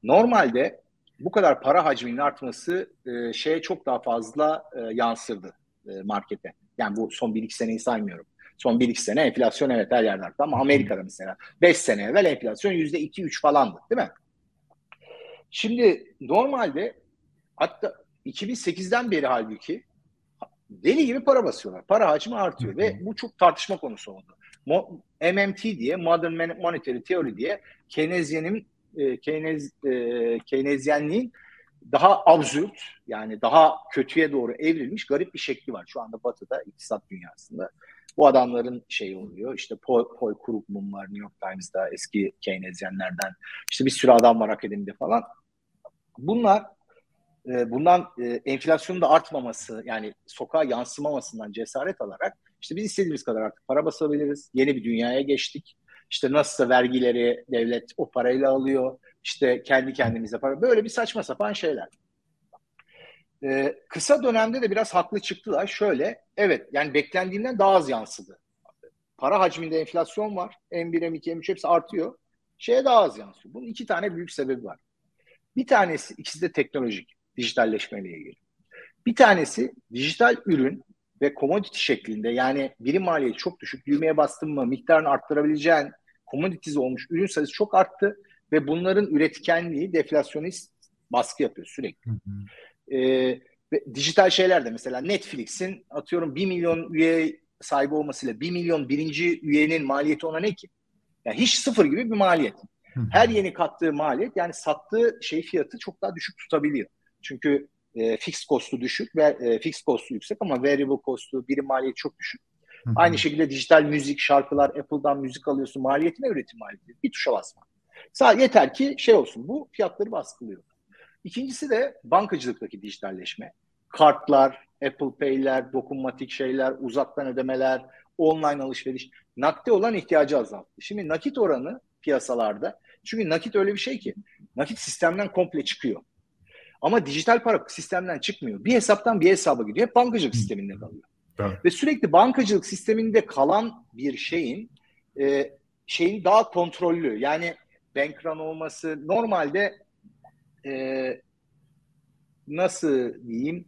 S2: Normalde bu kadar para hacminin artması e, şeye çok daha fazla e, yansırdı e, markete. Yani bu son 1-2 seneyi saymıyorum. Son 1-2 sene enflasyon evet her yerde arttı ama Amerika'da mesela 5 sene evvel enflasyon %2-3 falandı değil mi? Şimdi normalde hatta 2008'den beri halbuki deli gibi para basıyorlar. Para hacmi artıyor ve bu çok tartışma konusu oldu. MMT diye Modern Monetary Theory diye Keynesyen'in e, Keynes, e, Keynesyenliğin daha absürt yani daha kötüye doğru evrilmiş garip bir şekli var şu anda batıda iktisat dünyasında. Bu adamların şey oluyor işte Paul, Paul Krugman var New York Times'da eski Keynesyenlerden işte bir sürü adam var akademide falan. Bunlar e, bundan e, enflasyonun da artmaması yani sokağa yansımamasından cesaret alarak işte biz istediğimiz kadar artık para basabiliriz. Yeni bir dünyaya geçtik. İşte nasılsa vergileri devlet o parayla alıyor. İşte kendi kendimize para. Böyle bir saçma sapan şeyler. Ee, kısa dönemde de biraz haklı çıktılar. Şöyle, evet yani beklendiğinden daha az yansıdı. Para hacminde enflasyon var. M1, M2, M3 hepsi artıyor. Şeye daha az yansıyor. Bunun iki tane büyük sebebi var. Bir tanesi, ikisi de teknolojik, dijitalleşmeyle ilgili. Bir tanesi dijital ürün ve commodity şeklinde yani birim maliyeti çok düşük, düğmeye bastın mı miktarını arttırabileceğin commodities olmuş ürün sayısı çok arttı ve bunların üretkenliği deflasyonist baskı yapıyor sürekli. Hı hı. Ee, ve dijital şeyler de mesela Netflix'in atıyorum 1 milyon üye sahibi olmasıyla 1 milyon birinci üyenin maliyeti ona ne ki? Yani hiç sıfır gibi bir maliyet. Her yeni kattığı maliyet yani sattığı şey fiyatı çok daha düşük tutabiliyor. Çünkü e, fixed cost'u düşük ve e, fixed cost'u yüksek ama variable cost'u birim maliyeti çok düşük. Hı hı. Aynı şekilde dijital müzik, şarkılar, Apple'dan müzik alıyorsun. Maliyeti ne üretim maliyeti? Bir tuşa basma. Sadece yeter ki şey olsun. Bu fiyatları baskılıyor. İkincisi de bankacılıktaki dijitalleşme. Kartlar, Apple Pay'ler, dokunmatik şeyler, uzaktan ödemeler, online alışveriş nakde olan ihtiyacı azalttı. Şimdi nakit oranı piyasalarda çünkü nakit öyle bir şey ki nakit sistemden komple çıkıyor. Ama dijital para sistemden çıkmıyor. Bir hesaptan bir hesaba gidiyor. Hep bankacılık sisteminde kalıyor. Evet. Ve sürekli bankacılık sisteminde kalan bir şeyin e, şeyin daha kontrollü. Yani bank run olması normalde e, nasıl diyeyim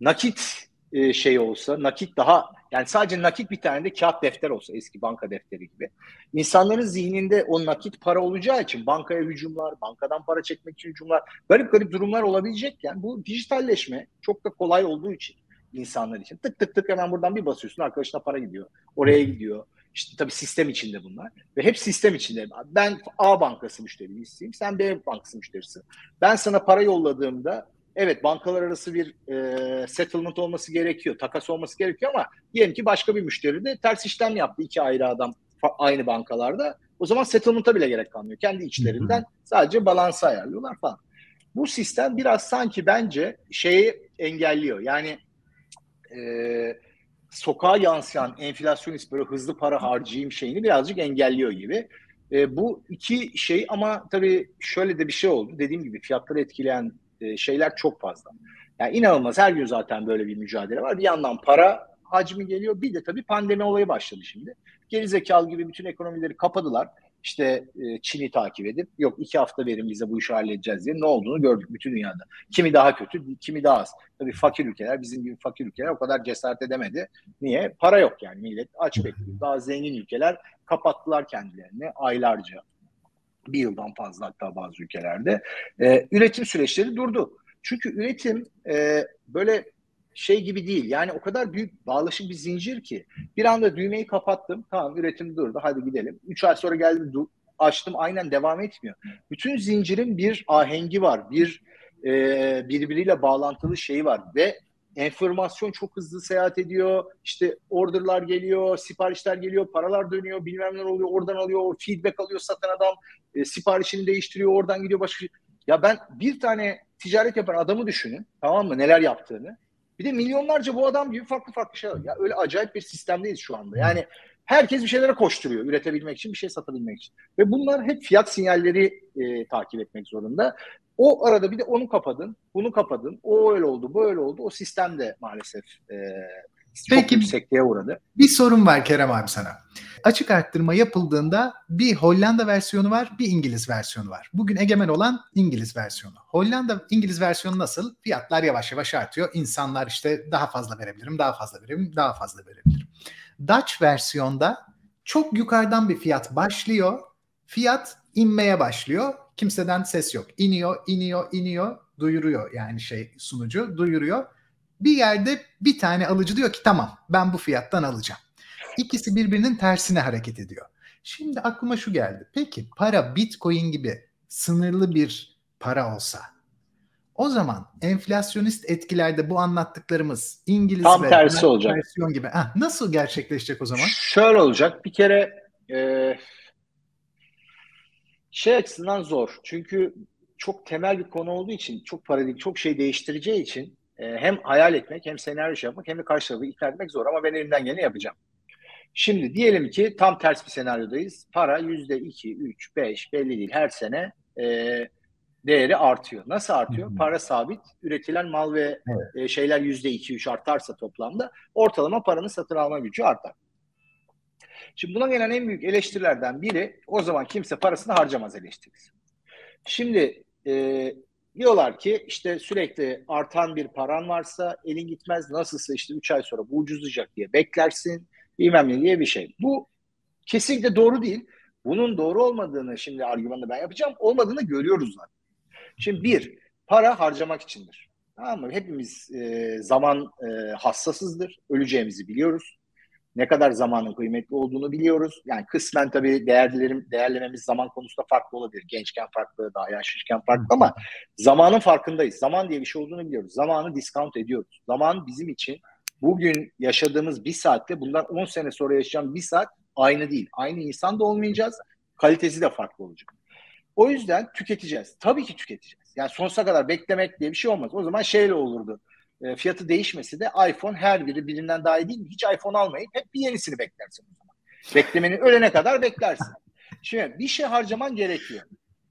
S2: nakit e, şey olsa nakit daha yani sadece nakit bir tane de kağıt defter olsa eski banka defteri gibi. İnsanların zihninde o nakit para olacağı için bankaya hücumlar, bankadan para çekmek için hücumlar, garip garip durumlar olabilecekken bu dijitalleşme çok da kolay olduğu için insanlar için. Tık tık tık hemen buradan bir basıyorsun arkadaşına para gidiyor. Oraya gidiyor. İşte tabii sistem içinde bunlar. Ve hep sistem içinde. Ben A bankası müşterisiyim. Sen B bankası müşterisi. Ben sana para yolladığımda evet bankalar arası bir e, settlement olması gerekiyor. Takas olması gerekiyor ama diyelim ki başka bir müşteri de ters işlem yaptı. iki ayrı adam aynı bankalarda. O zaman settlement'a bile gerek kalmıyor. Kendi içlerinden sadece balansı ayarlıyorlar falan. Bu sistem biraz sanki bence şeyi engelliyor. Yani e, sokağa yansıyan enflasyonist böyle hızlı para harcayayım şeyini birazcık engelliyor gibi. E, bu iki şey ama tabii şöyle de bir şey oldu. Dediğim gibi fiyatları etkileyen e, şeyler çok fazla. Yani inanılmaz her gün zaten böyle bir mücadele var. Bir yandan para hacmi geliyor. Bir de tabii pandemi olayı başladı şimdi. Gerizekalı gibi bütün ekonomileri kapadılar işte e, Çin'i takip edip yok iki hafta verin bize bu işi halledeceğiz diye ne olduğunu gördük bütün dünyada. Kimi daha kötü, kimi daha az. Tabii fakir ülkeler, bizim gibi fakir ülkeler o kadar cesaret edemedi. Niye? Para yok yani millet aç bekliyor. Daha zengin ülkeler kapattılar kendilerini aylarca. Bir yıldan fazla hatta bazı ülkelerde. E, üretim süreçleri durdu. Çünkü üretim e, böyle şey gibi değil. Yani o kadar büyük bağlaşık bir zincir ki bir anda düğmeyi kapattım. Tamam üretim durdu. Hadi gidelim. Üç ay sonra geldim açtım aynen devam etmiyor. Bütün zincirin bir ahengi var. Bir e, birbiriyle bağlantılı şeyi var ve enformasyon çok hızlı seyahat ediyor. İşte orderlar geliyor, siparişler geliyor, paralar dönüyor, bilmem ne oluyor. Oradan alıyor, feedback alıyor satan adam. E, siparişini değiştiriyor, oradan gidiyor başka şey. Ya ben bir tane ticaret yapan adamı düşünün. Tamam mı? Neler yaptığını Bir de milyonlarca bu adam gibi farklı farklı şeyler. Ya öyle acayip bir sistemdeyiz şu anda. Yani herkes bir şeylere koşturuyor üretebilmek için, bir şey satabilmek için. Ve bunlar hep fiyat sinyalleri e, takip etmek zorunda. O arada bir de onu kapadın, bunu kapadın. O öyle oldu, bu öyle oldu. O sistem de maalesef e, çok Peki, yüksekliğe uğradı.
S1: Bir sorun var Kerem abi sana. Açık arttırma yapıldığında bir Hollanda versiyonu var, bir İngiliz versiyonu var. Bugün egemen olan İngiliz versiyonu. Hollanda İngiliz versiyonu nasıl? Fiyatlar yavaş yavaş artıyor. İnsanlar işte daha fazla verebilirim, daha fazla verebilirim, daha fazla verebilirim. Dutch versiyonda çok yukarıdan bir fiyat başlıyor. Fiyat inmeye başlıyor. Kimseden ses yok. İniyor, iniyor, iniyor, duyuruyor yani şey sunucu duyuruyor bir yerde bir tane alıcı diyor ki tamam ben bu fiyattan alacağım. İkisi birbirinin tersine hareket ediyor. Şimdi aklıma şu geldi. Peki para Bitcoin gibi sınırlı bir para olsa o zaman enflasyonist etkilerde bu anlattıklarımız İngiliz
S2: Tam ve tersi olacak.
S1: gibi. Ha, nasıl gerçekleşecek o zaman?
S2: Şöyle olacak. Bir kere e, şey açısından zor. Çünkü çok temel bir konu olduğu için, çok paradigm, çok şey değiştireceği için e, hem hayal etmek hem senaryo şey yapmak hem de karşı tarafı ikna etmek zor ama ben elimden geleni yapacağım. Şimdi diyelim ki tam ters bir senaryodayız. Para yüzde iki, üç, beş belli değil. Her sene e, değeri artıyor. Nasıl artıyor? Hı hı. Para sabit. Üretilen mal ve evet. e, şeyler yüzde iki, üç artarsa toplamda ortalama paranın satın alma gücü artar. Şimdi buna gelen en büyük eleştirilerden biri o zaman kimse parasını harcamaz eleştirisi. Şimdi e, Diyorlar ki işte sürekli artan bir paran varsa elin gitmez nasılsa işte 3 ay sonra bu ucuzlayacak diye beklersin bilmem ne diye bir şey. Bu kesinlikle doğru değil. Bunun doğru olmadığını şimdi argümanı ben yapacağım. Olmadığını görüyoruz zaten. Şimdi bir, para harcamak içindir. Tamam mı? Hepimiz e, zaman e, hassasızdır. Öleceğimizi biliyoruz ne kadar zamanın kıymetli olduğunu biliyoruz. Yani kısmen tabii değerlerim, değerlememiz zaman konusunda farklı olabilir. Gençken farklı, daha yaşlıyken farklı ama zamanın farkındayız. Zaman diye bir şey olduğunu biliyoruz. Zamanı discount ediyoruz. Zaman bizim için bugün yaşadığımız bir saatte bundan 10 sene sonra yaşayacağım bir saat aynı değil. Aynı insan da olmayacağız. Kalitesi de farklı olacak. O yüzden tüketeceğiz. Tabii ki tüketeceğiz. Yani sonsuza kadar beklemek diye bir şey olmaz. O zaman şeyle olurdu e, fiyatı değişmesi de iPhone her biri birinden daha iyi değil mi? Hiç iPhone almayıp hep bir yenisini beklersin o zaman. Beklemenin ölene kadar beklersin. Şimdi bir şey harcaman gerekiyor.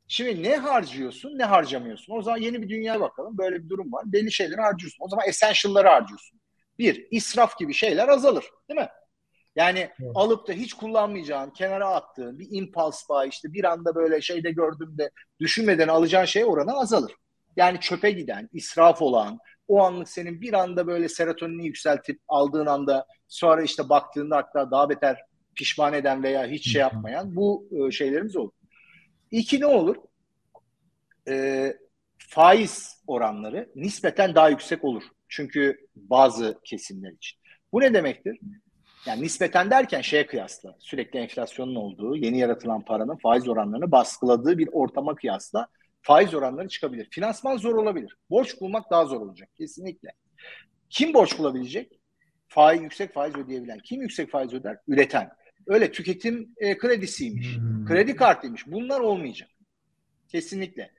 S2: Şimdi ne harcıyorsun ne harcamıyorsun. O zaman yeni bir dünyaya bakalım. Böyle bir durum var. Belli şeyleri harcıyorsun. O zaman essential'ları harcıyorsun. Bir, israf gibi şeyler azalır. Değil mi? Yani evet. alıp da hiç kullanmayacağın, kenara attığın bir impulse buy işte bir anda böyle şeyde gördüğümde düşünmeden alacağın şey oranı azalır. Yani çöpe giden, israf olan, o anlık senin bir anda böyle serotonini yükseltip aldığın anda sonra işte baktığında hatta daha beter pişman eden veya hiç şey yapmayan bu e, şeylerimiz olur. İki ne olur? E, faiz oranları nispeten daha yüksek olur. Çünkü bazı kesimler için. Bu ne demektir? Yani nispeten derken şeye kıyasla sürekli enflasyonun olduğu, yeni yaratılan paranın faiz oranlarını baskıladığı bir ortama kıyasla faiz oranları çıkabilir. Finansman zor olabilir. Borç bulmak daha zor olacak kesinlikle. Kim borç bulabilecek? Faiz yüksek faiz ödeyebilen. Kim yüksek faiz öder? Üreten. Öyle tüketim e, kredisiymiş. Hmm. Kredi kartıymış. Bunlar olmayacak. Kesinlikle.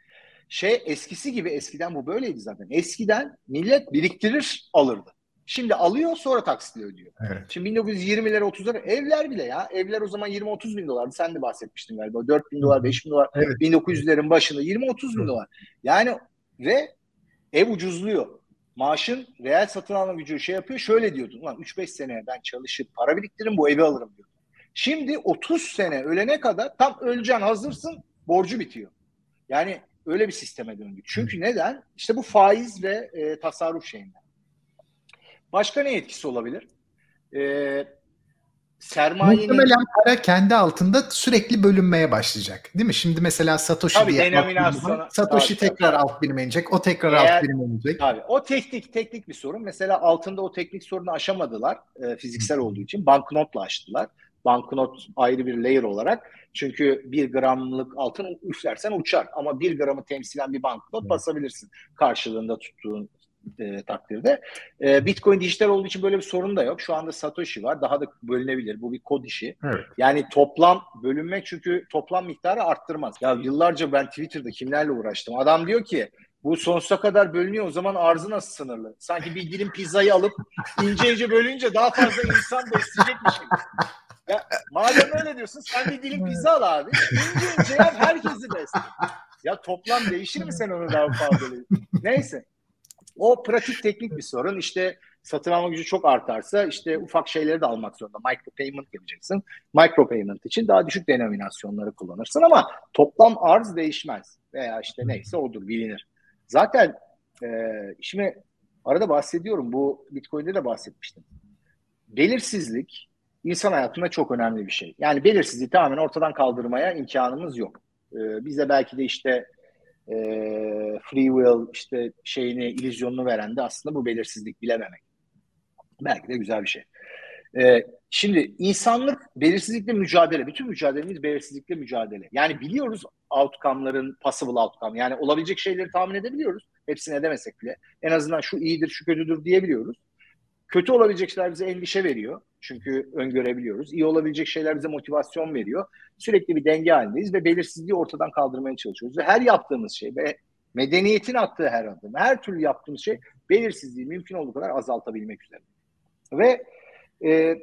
S2: Şey eskisi gibi eskiden bu böyleydi zaten. Eskiden millet biriktirir alırdı. Şimdi alıyor sonra taksitle ödüyor. Evet. Şimdi 1920'lere 30'lara evler bile ya. Evler o zaman 20-30 bin dolardı. Sen de bahsetmiştin galiba. 4 bin dolar, 5 bin dolar. Evet. 1900'lerin başında 20-30 bin dolar. Yani ve ev ucuzluyor. Maaşın reel satın alma gücü şey yapıyor. Şöyle diyordun. Ulan 3-5 sene ben çalışıp para biriktiririm bu evi alırım diyor. Şimdi 30 sene ölene kadar tam öleceksin hazırsın borcu bitiyor. Yani öyle bir sisteme döndük. Çünkü neden? İşte bu faiz ve e, tasarruf şeyinden. Başka ne etkisi olabilir? Ee,
S1: sermayenin... Muhtemelen para kendi altında sürekli bölünmeye başlayacak. Değil mi? Şimdi mesela Satoshi tabii, diye denominasyona... Satoshi tabii, tekrar tabii. alt birime inecek. O tekrar Eğer, alt birime inecek.
S2: Tabii. O teknik teknik bir sorun. Mesela altında o teknik sorunu aşamadılar. E, fiziksel olduğu için. Banknotla açtılar. Banknot ayrı bir layer olarak. Çünkü bir gramlık altın üflersen uçar. Ama bir gramı temsilen bir banknot basabilirsin. Karşılığında tuttuğun e, takdirde. E, Bitcoin dijital olduğu için böyle bir sorun da yok. Şu anda Satoshi var. Daha da bölünebilir. Bu bir kod işi. Evet. Yani toplam bölünmek çünkü toplam miktarı arttırmaz. Ya yıllarca ben Twitter'da kimlerle uğraştım. Adam diyor ki Bu sonsuza kadar bölünüyor. O zaman arzı nasıl sınırlı? Sanki bir dilim pizzayı alıp ince ince bölünce daha fazla insan besleyecekmiş gibi. Ya, madem öyle diyorsun sen bir dilim pizza al abi. İnce ince yap herkesi besle. Ya toplam değişir mi sen onu daha fazla? Neyse. O pratik teknik bir sorun. İşte satın alma gücü çok artarsa işte ufak şeyleri de almak zorunda. Micro payment yapacaksın. Micro payment için daha düşük denominasyonları kullanırsın ama toplam arz değişmez. Veya işte neyse odur bilinir. Zaten e, şimdi arada bahsediyorum. Bu Bitcoin'de de bahsetmiştim. Belirsizlik insan hayatında çok önemli bir şey. Yani belirsizliği tamamen ortadan kaldırmaya imkanımız yok. E, bize belki de işte e, free will işte şeyini, illüzyonunu veren de aslında bu belirsizlik bilememek. Belki de güzel bir şey. E, şimdi insanlık belirsizlikle mücadele. Bütün mücadelemiz belirsizlikle mücadele. Yani biliyoruz outcome'ların possible outcome. Yani olabilecek şeyleri tahmin edebiliyoruz. Hepsini edemesek bile. En azından şu iyidir, şu kötüdür diyebiliyoruz. Kötü olabilecek şeyler bize endişe veriyor. Çünkü öngörebiliyoruz. İyi olabilecek şeyler bize motivasyon veriyor. Sürekli bir denge halindeyiz ve belirsizliği ortadan kaldırmaya çalışıyoruz. Ve her yaptığımız şey ve medeniyetin attığı her adım, her türlü yaptığımız şey belirsizliği mümkün olduğu kadar azaltabilmek üzere. Ve e,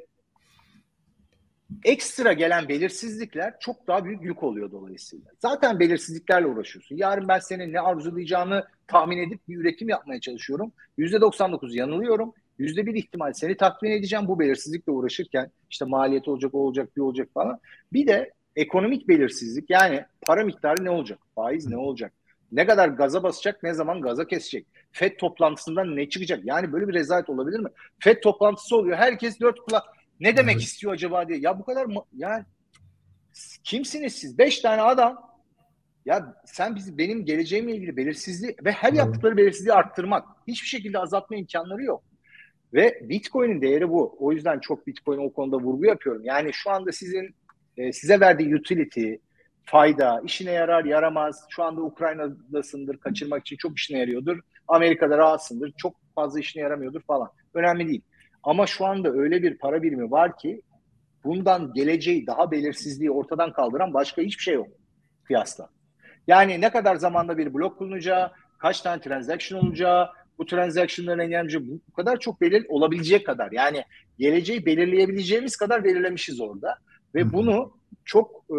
S2: ekstra gelen belirsizlikler çok daha büyük yük oluyor dolayısıyla. Zaten belirsizliklerle uğraşıyorsun. Yarın ben senin ne arzulayacağını tahmin edip bir üretim yapmaya çalışıyorum. %99 yanılıyorum. Yüzde bir ihtimal seni tatmin edeceğim bu belirsizlikle uğraşırken işte maliyet olacak, o olacak, bir olacak falan. Bir de ekonomik belirsizlik yani para miktarı ne olacak? Faiz ne olacak? Ne kadar gaza basacak, ne zaman gaza kesecek? FED toplantısından ne çıkacak? Yani böyle bir rezalet olabilir mi? FED toplantısı oluyor. Herkes dört kulak ne demek evet. istiyor acaba diye. Ya bu kadar mı? Yani kimsiniz siz? Beş tane adam ya sen bizi benim geleceğimle ilgili belirsizliği ve her yaptıkları belirsizliği arttırmak. Hiçbir şekilde azaltma imkanları yok. Ve Bitcoin'in değeri bu. O yüzden çok Bitcoin o konuda vurgu yapıyorum. Yani şu anda sizin e, size verdiği utility, fayda, işine yarar, yaramaz. Şu anda Ukrayna'dasındır, kaçırmak için çok işine yarıyordur. Amerika'da rahatsındır, çok fazla işine yaramıyordur falan. Önemli değil. Ama şu anda öyle bir para birimi var ki bundan geleceği daha belirsizliği ortadan kaldıran başka hiçbir şey yok kıyasla. Yani ne kadar zamanda bir blok bulunacağı, kaç tane transaction olacağı, bu transaction'ların önemli bu, bu kadar çok belir olabilecek kadar. Yani geleceği belirleyebileceğimiz kadar belirlemişiz orada. Ve Hı-hı. bunu çok e,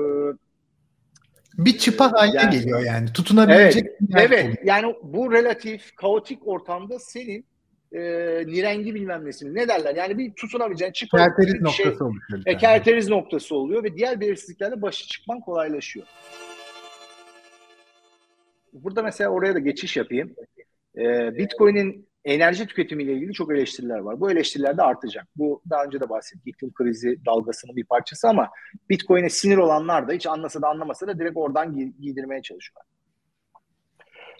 S1: bir çıpa haline yani, geliyor yani. Tutunabilecek
S2: evet, evet. Oluyor. Yani bu relatif kaotik ortamda senin e, nirengi bilmem nesini ne derler yani bir tutunabileceğin çıpa
S1: kerteriz bir noktası şey,
S2: oluyor. E, kerteriz noktası oluyor ve diğer belirsizliklerle başı çıkman kolaylaşıyor. Burada mesela oraya da geçiş yapayım. Ee, Bitcoin'in enerji tüketimiyle ilgili çok eleştiriler var. Bu eleştiriler de artacak. Bu daha önce de bahsettik. İklim krizi dalgasının bir parçası ama Bitcoin'e sinir olanlar da hiç anlasa da anlamasa da direkt oradan giydirmeye çalışıyorlar.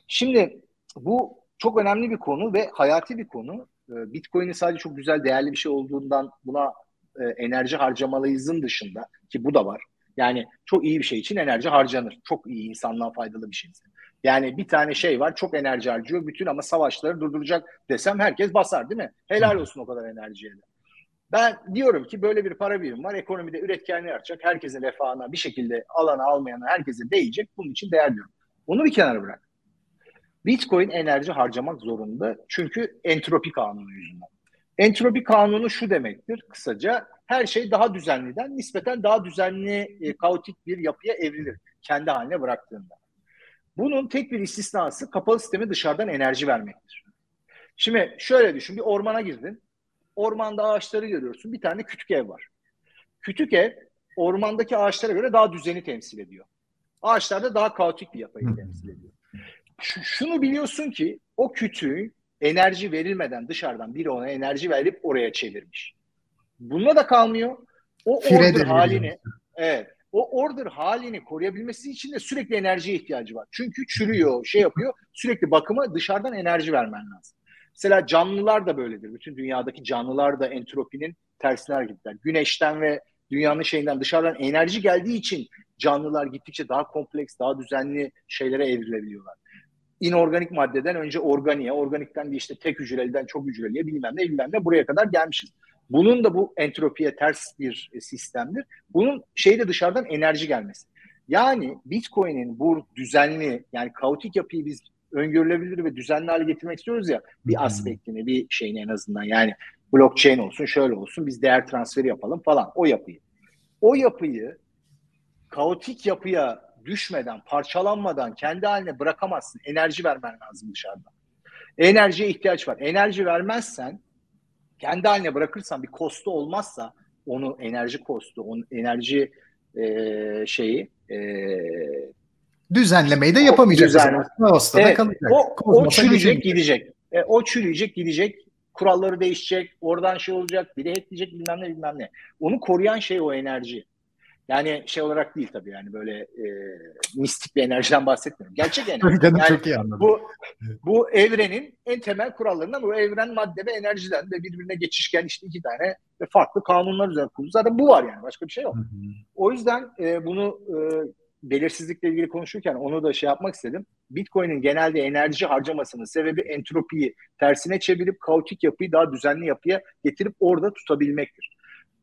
S2: Şimdi bu çok önemli bir konu ve hayati bir konu. Ee, Bitcoin'in sadece çok güzel, değerli bir şey olduğundan buna e, enerji harcamalıyızın dışında ki bu da var. Yani çok iyi bir şey için enerji harcanır. Çok iyi insanlığa faydalı bir şey. Yani bir tane şey var çok enerji harcıyor bütün ama savaşları durduracak desem herkes basar değil mi? Helal olsun o kadar enerjiye de. Ben diyorum ki böyle bir para birimi var. Ekonomide üretkenliği artacak. Herkesin refahına bir şekilde alana almayana herkese değecek. Bunun için değer diyorum. Onu bir kenara bırak. Bitcoin enerji harcamak zorunda. Çünkü entropi kanunu yüzünden. Entropi kanunu şu demektir kısaca. Her şey daha düzenliden nispeten daha düzenli, e, kaotik bir yapıya evrilir. Kendi haline bıraktığında. Bunun tek bir istisnası kapalı sisteme dışarıdan enerji vermektir. Şimdi şöyle düşün bir ormana girdin. Ormanda ağaçları görüyorsun. Bir tane kütük ev var. Kütük ev ormandaki ağaçlara göre daha düzeni temsil ediyor. Ağaçlarda daha kaotik bir yapıyı temsil ediyor. Şunu biliyorsun ki o kütüğün enerji verilmeden dışarıdan biri ona enerji verip oraya çevirmiş. Bununla da kalmıyor. O order halini evet, o order halini koruyabilmesi için de sürekli enerjiye ihtiyacı var. Çünkü çürüyor, şey yapıyor. Sürekli bakıma dışarıdan enerji vermen lazım. Mesela canlılar da böyledir. Bütün dünyadaki canlılar da entropinin tersine hareketler. Güneşten ve dünyanın şeyinden dışarıdan enerji geldiği için canlılar gittikçe daha kompleks, daha düzenli şeylere evrilebiliyorlar. İnorganik maddeden önce organiye, organikten de işte tek hücreliden çok hücreliye bilmem ne bilmem ne buraya kadar gelmişiz. Bunun da bu entropiye ters bir e, sistemdir. Bunun şeyde dışarıdan enerji gelmesi. Yani Bitcoin'in bu düzenli yani kaotik yapıyı biz öngörülebilir ve düzenli hale getirmek istiyoruz ya bir aspektini, bir şeyini en azından. Yani blockchain olsun, şöyle olsun, biz değer transferi yapalım falan o yapıyı. O yapıyı kaotik yapıya düşmeden, parçalanmadan kendi haline bırakamazsın. Enerji vermen lazım dışarıda. Enerjiye ihtiyaç var. Enerji vermezsen, kendi haline bırakırsan bir kostu olmazsa onu enerji kostu, onun enerji e, şeyi e,
S1: düzenlemeyi de yapamayacak.
S2: Düzen. Evet, kalacak. O, o çürüyecek gidecek. E, o çürüyecek gidecek. Kuralları değişecek. Oradan şey olacak. Biri hackleyecek bilmem ne bilmem ne. Onu koruyan şey o enerji. Yani şey olarak değil tabii yani böyle e, mistik bir enerjiden bahsetmiyorum. Gerçek enerji. yani
S1: çok iyi anladım.
S2: Bu, bu evrenin en temel kurallarından bu evren madde ve enerjiden de birbirine geçişken işte iki tane farklı kanunlar üzerine kurulu. Zaten bu var yani başka bir şey yok. Hı hı. O yüzden e, bunu e, belirsizlikle ilgili konuşurken onu da şey yapmak istedim. Bitcoin'in genelde enerji harcamasının sebebi entropiyi tersine çevirip kaotik yapıyı daha düzenli yapıya getirip orada tutabilmektir.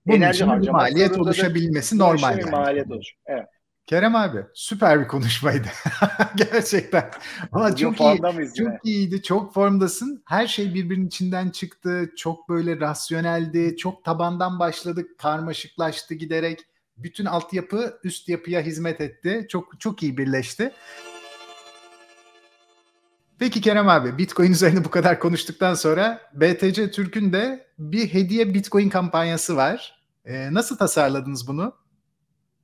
S1: Bunun enerji için maliyet oluşabilmesi normal. Yani.
S2: Maliyet olur. Evet.
S1: Kerem abi süper bir konuşmaydı. Gerçekten. Ama çok iyi. Çok iyiydi. Çok formdasın. Her şey birbirinin içinden çıktı. Çok böyle rasyoneldi. Çok tabandan başladık. Karmaşıklaştı giderek. Bütün altyapı üst yapıya hizmet etti. Çok çok iyi birleşti. Peki Kerem abi Bitcoin üzerine bu kadar konuştuktan sonra BTC Türk'ün de bir hediye Bitcoin kampanyası var. E, nasıl tasarladınız bunu?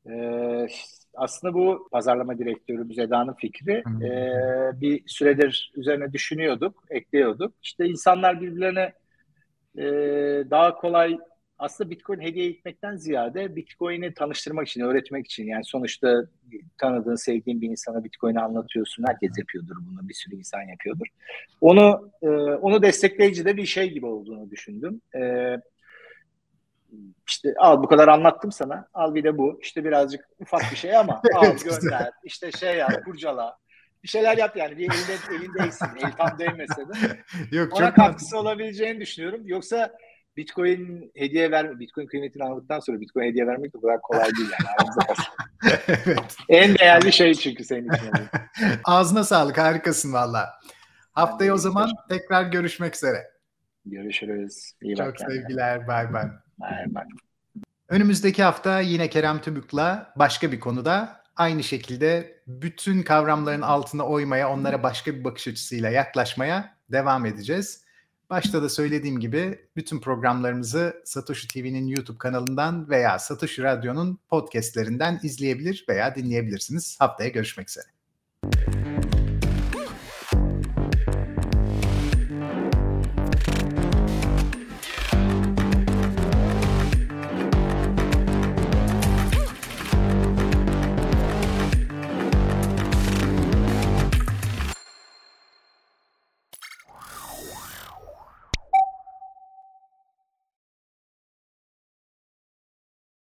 S2: Ee, aslında bu pazarlama direktörümüz Eda'nın fikri. Hmm. Ee, bir süredir üzerine düşünüyorduk, ekliyorduk. İşte insanlar birbirlerine e, daha kolay aslında Bitcoin hediye etmekten ziyade Bitcoin'i tanıştırmak için, öğretmek için yani sonuçta tanıdığın, sevdiğin bir insana Bitcoin'i anlatıyorsun. Herkes yapıyordur bunu, bir sürü insan yapıyordur. Onu e, onu destekleyici de bir şey gibi olduğunu düşündüm. E, işte al bu kadar anlattım sana. Al bir de bu. İşte birazcık ufak bir şey ama al gönder. İşte şey yap, kurcala. Bir şeyler yap yani. Bir elinde, elindeysin. El tam değmese de. Yok, Ona çok katkısı olabileceğini düşünüyorum. Yoksa Bitcoin hediye ver Bitcoin kıymetini anladıktan sonra Bitcoin hediye vermek de kadar kolay değil yani. evet. En değerli şey çünkü senin için.
S1: Ağzına sağlık. Harikasın valla. Haftaya o zaman tekrar görüşmek üzere.
S2: Görüşürüz. İyi
S1: Çok sevgiler. Bay
S2: bay. Bay.
S1: Önümüzdeki hafta yine Kerem Tümük'la başka bir konuda aynı şekilde bütün kavramların altına oymaya, onlara başka bir bakış açısıyla yaklaşmaya devam edeceğiz. Başta da söylediğim gibi bütün programlarımızı Satoshi TV'nin YouTube kanalından veya Satoshi Radyo'nun podcastlerinden izleyebilir veya dinleyebilirsiniz. Haftaya görüşmek üzere.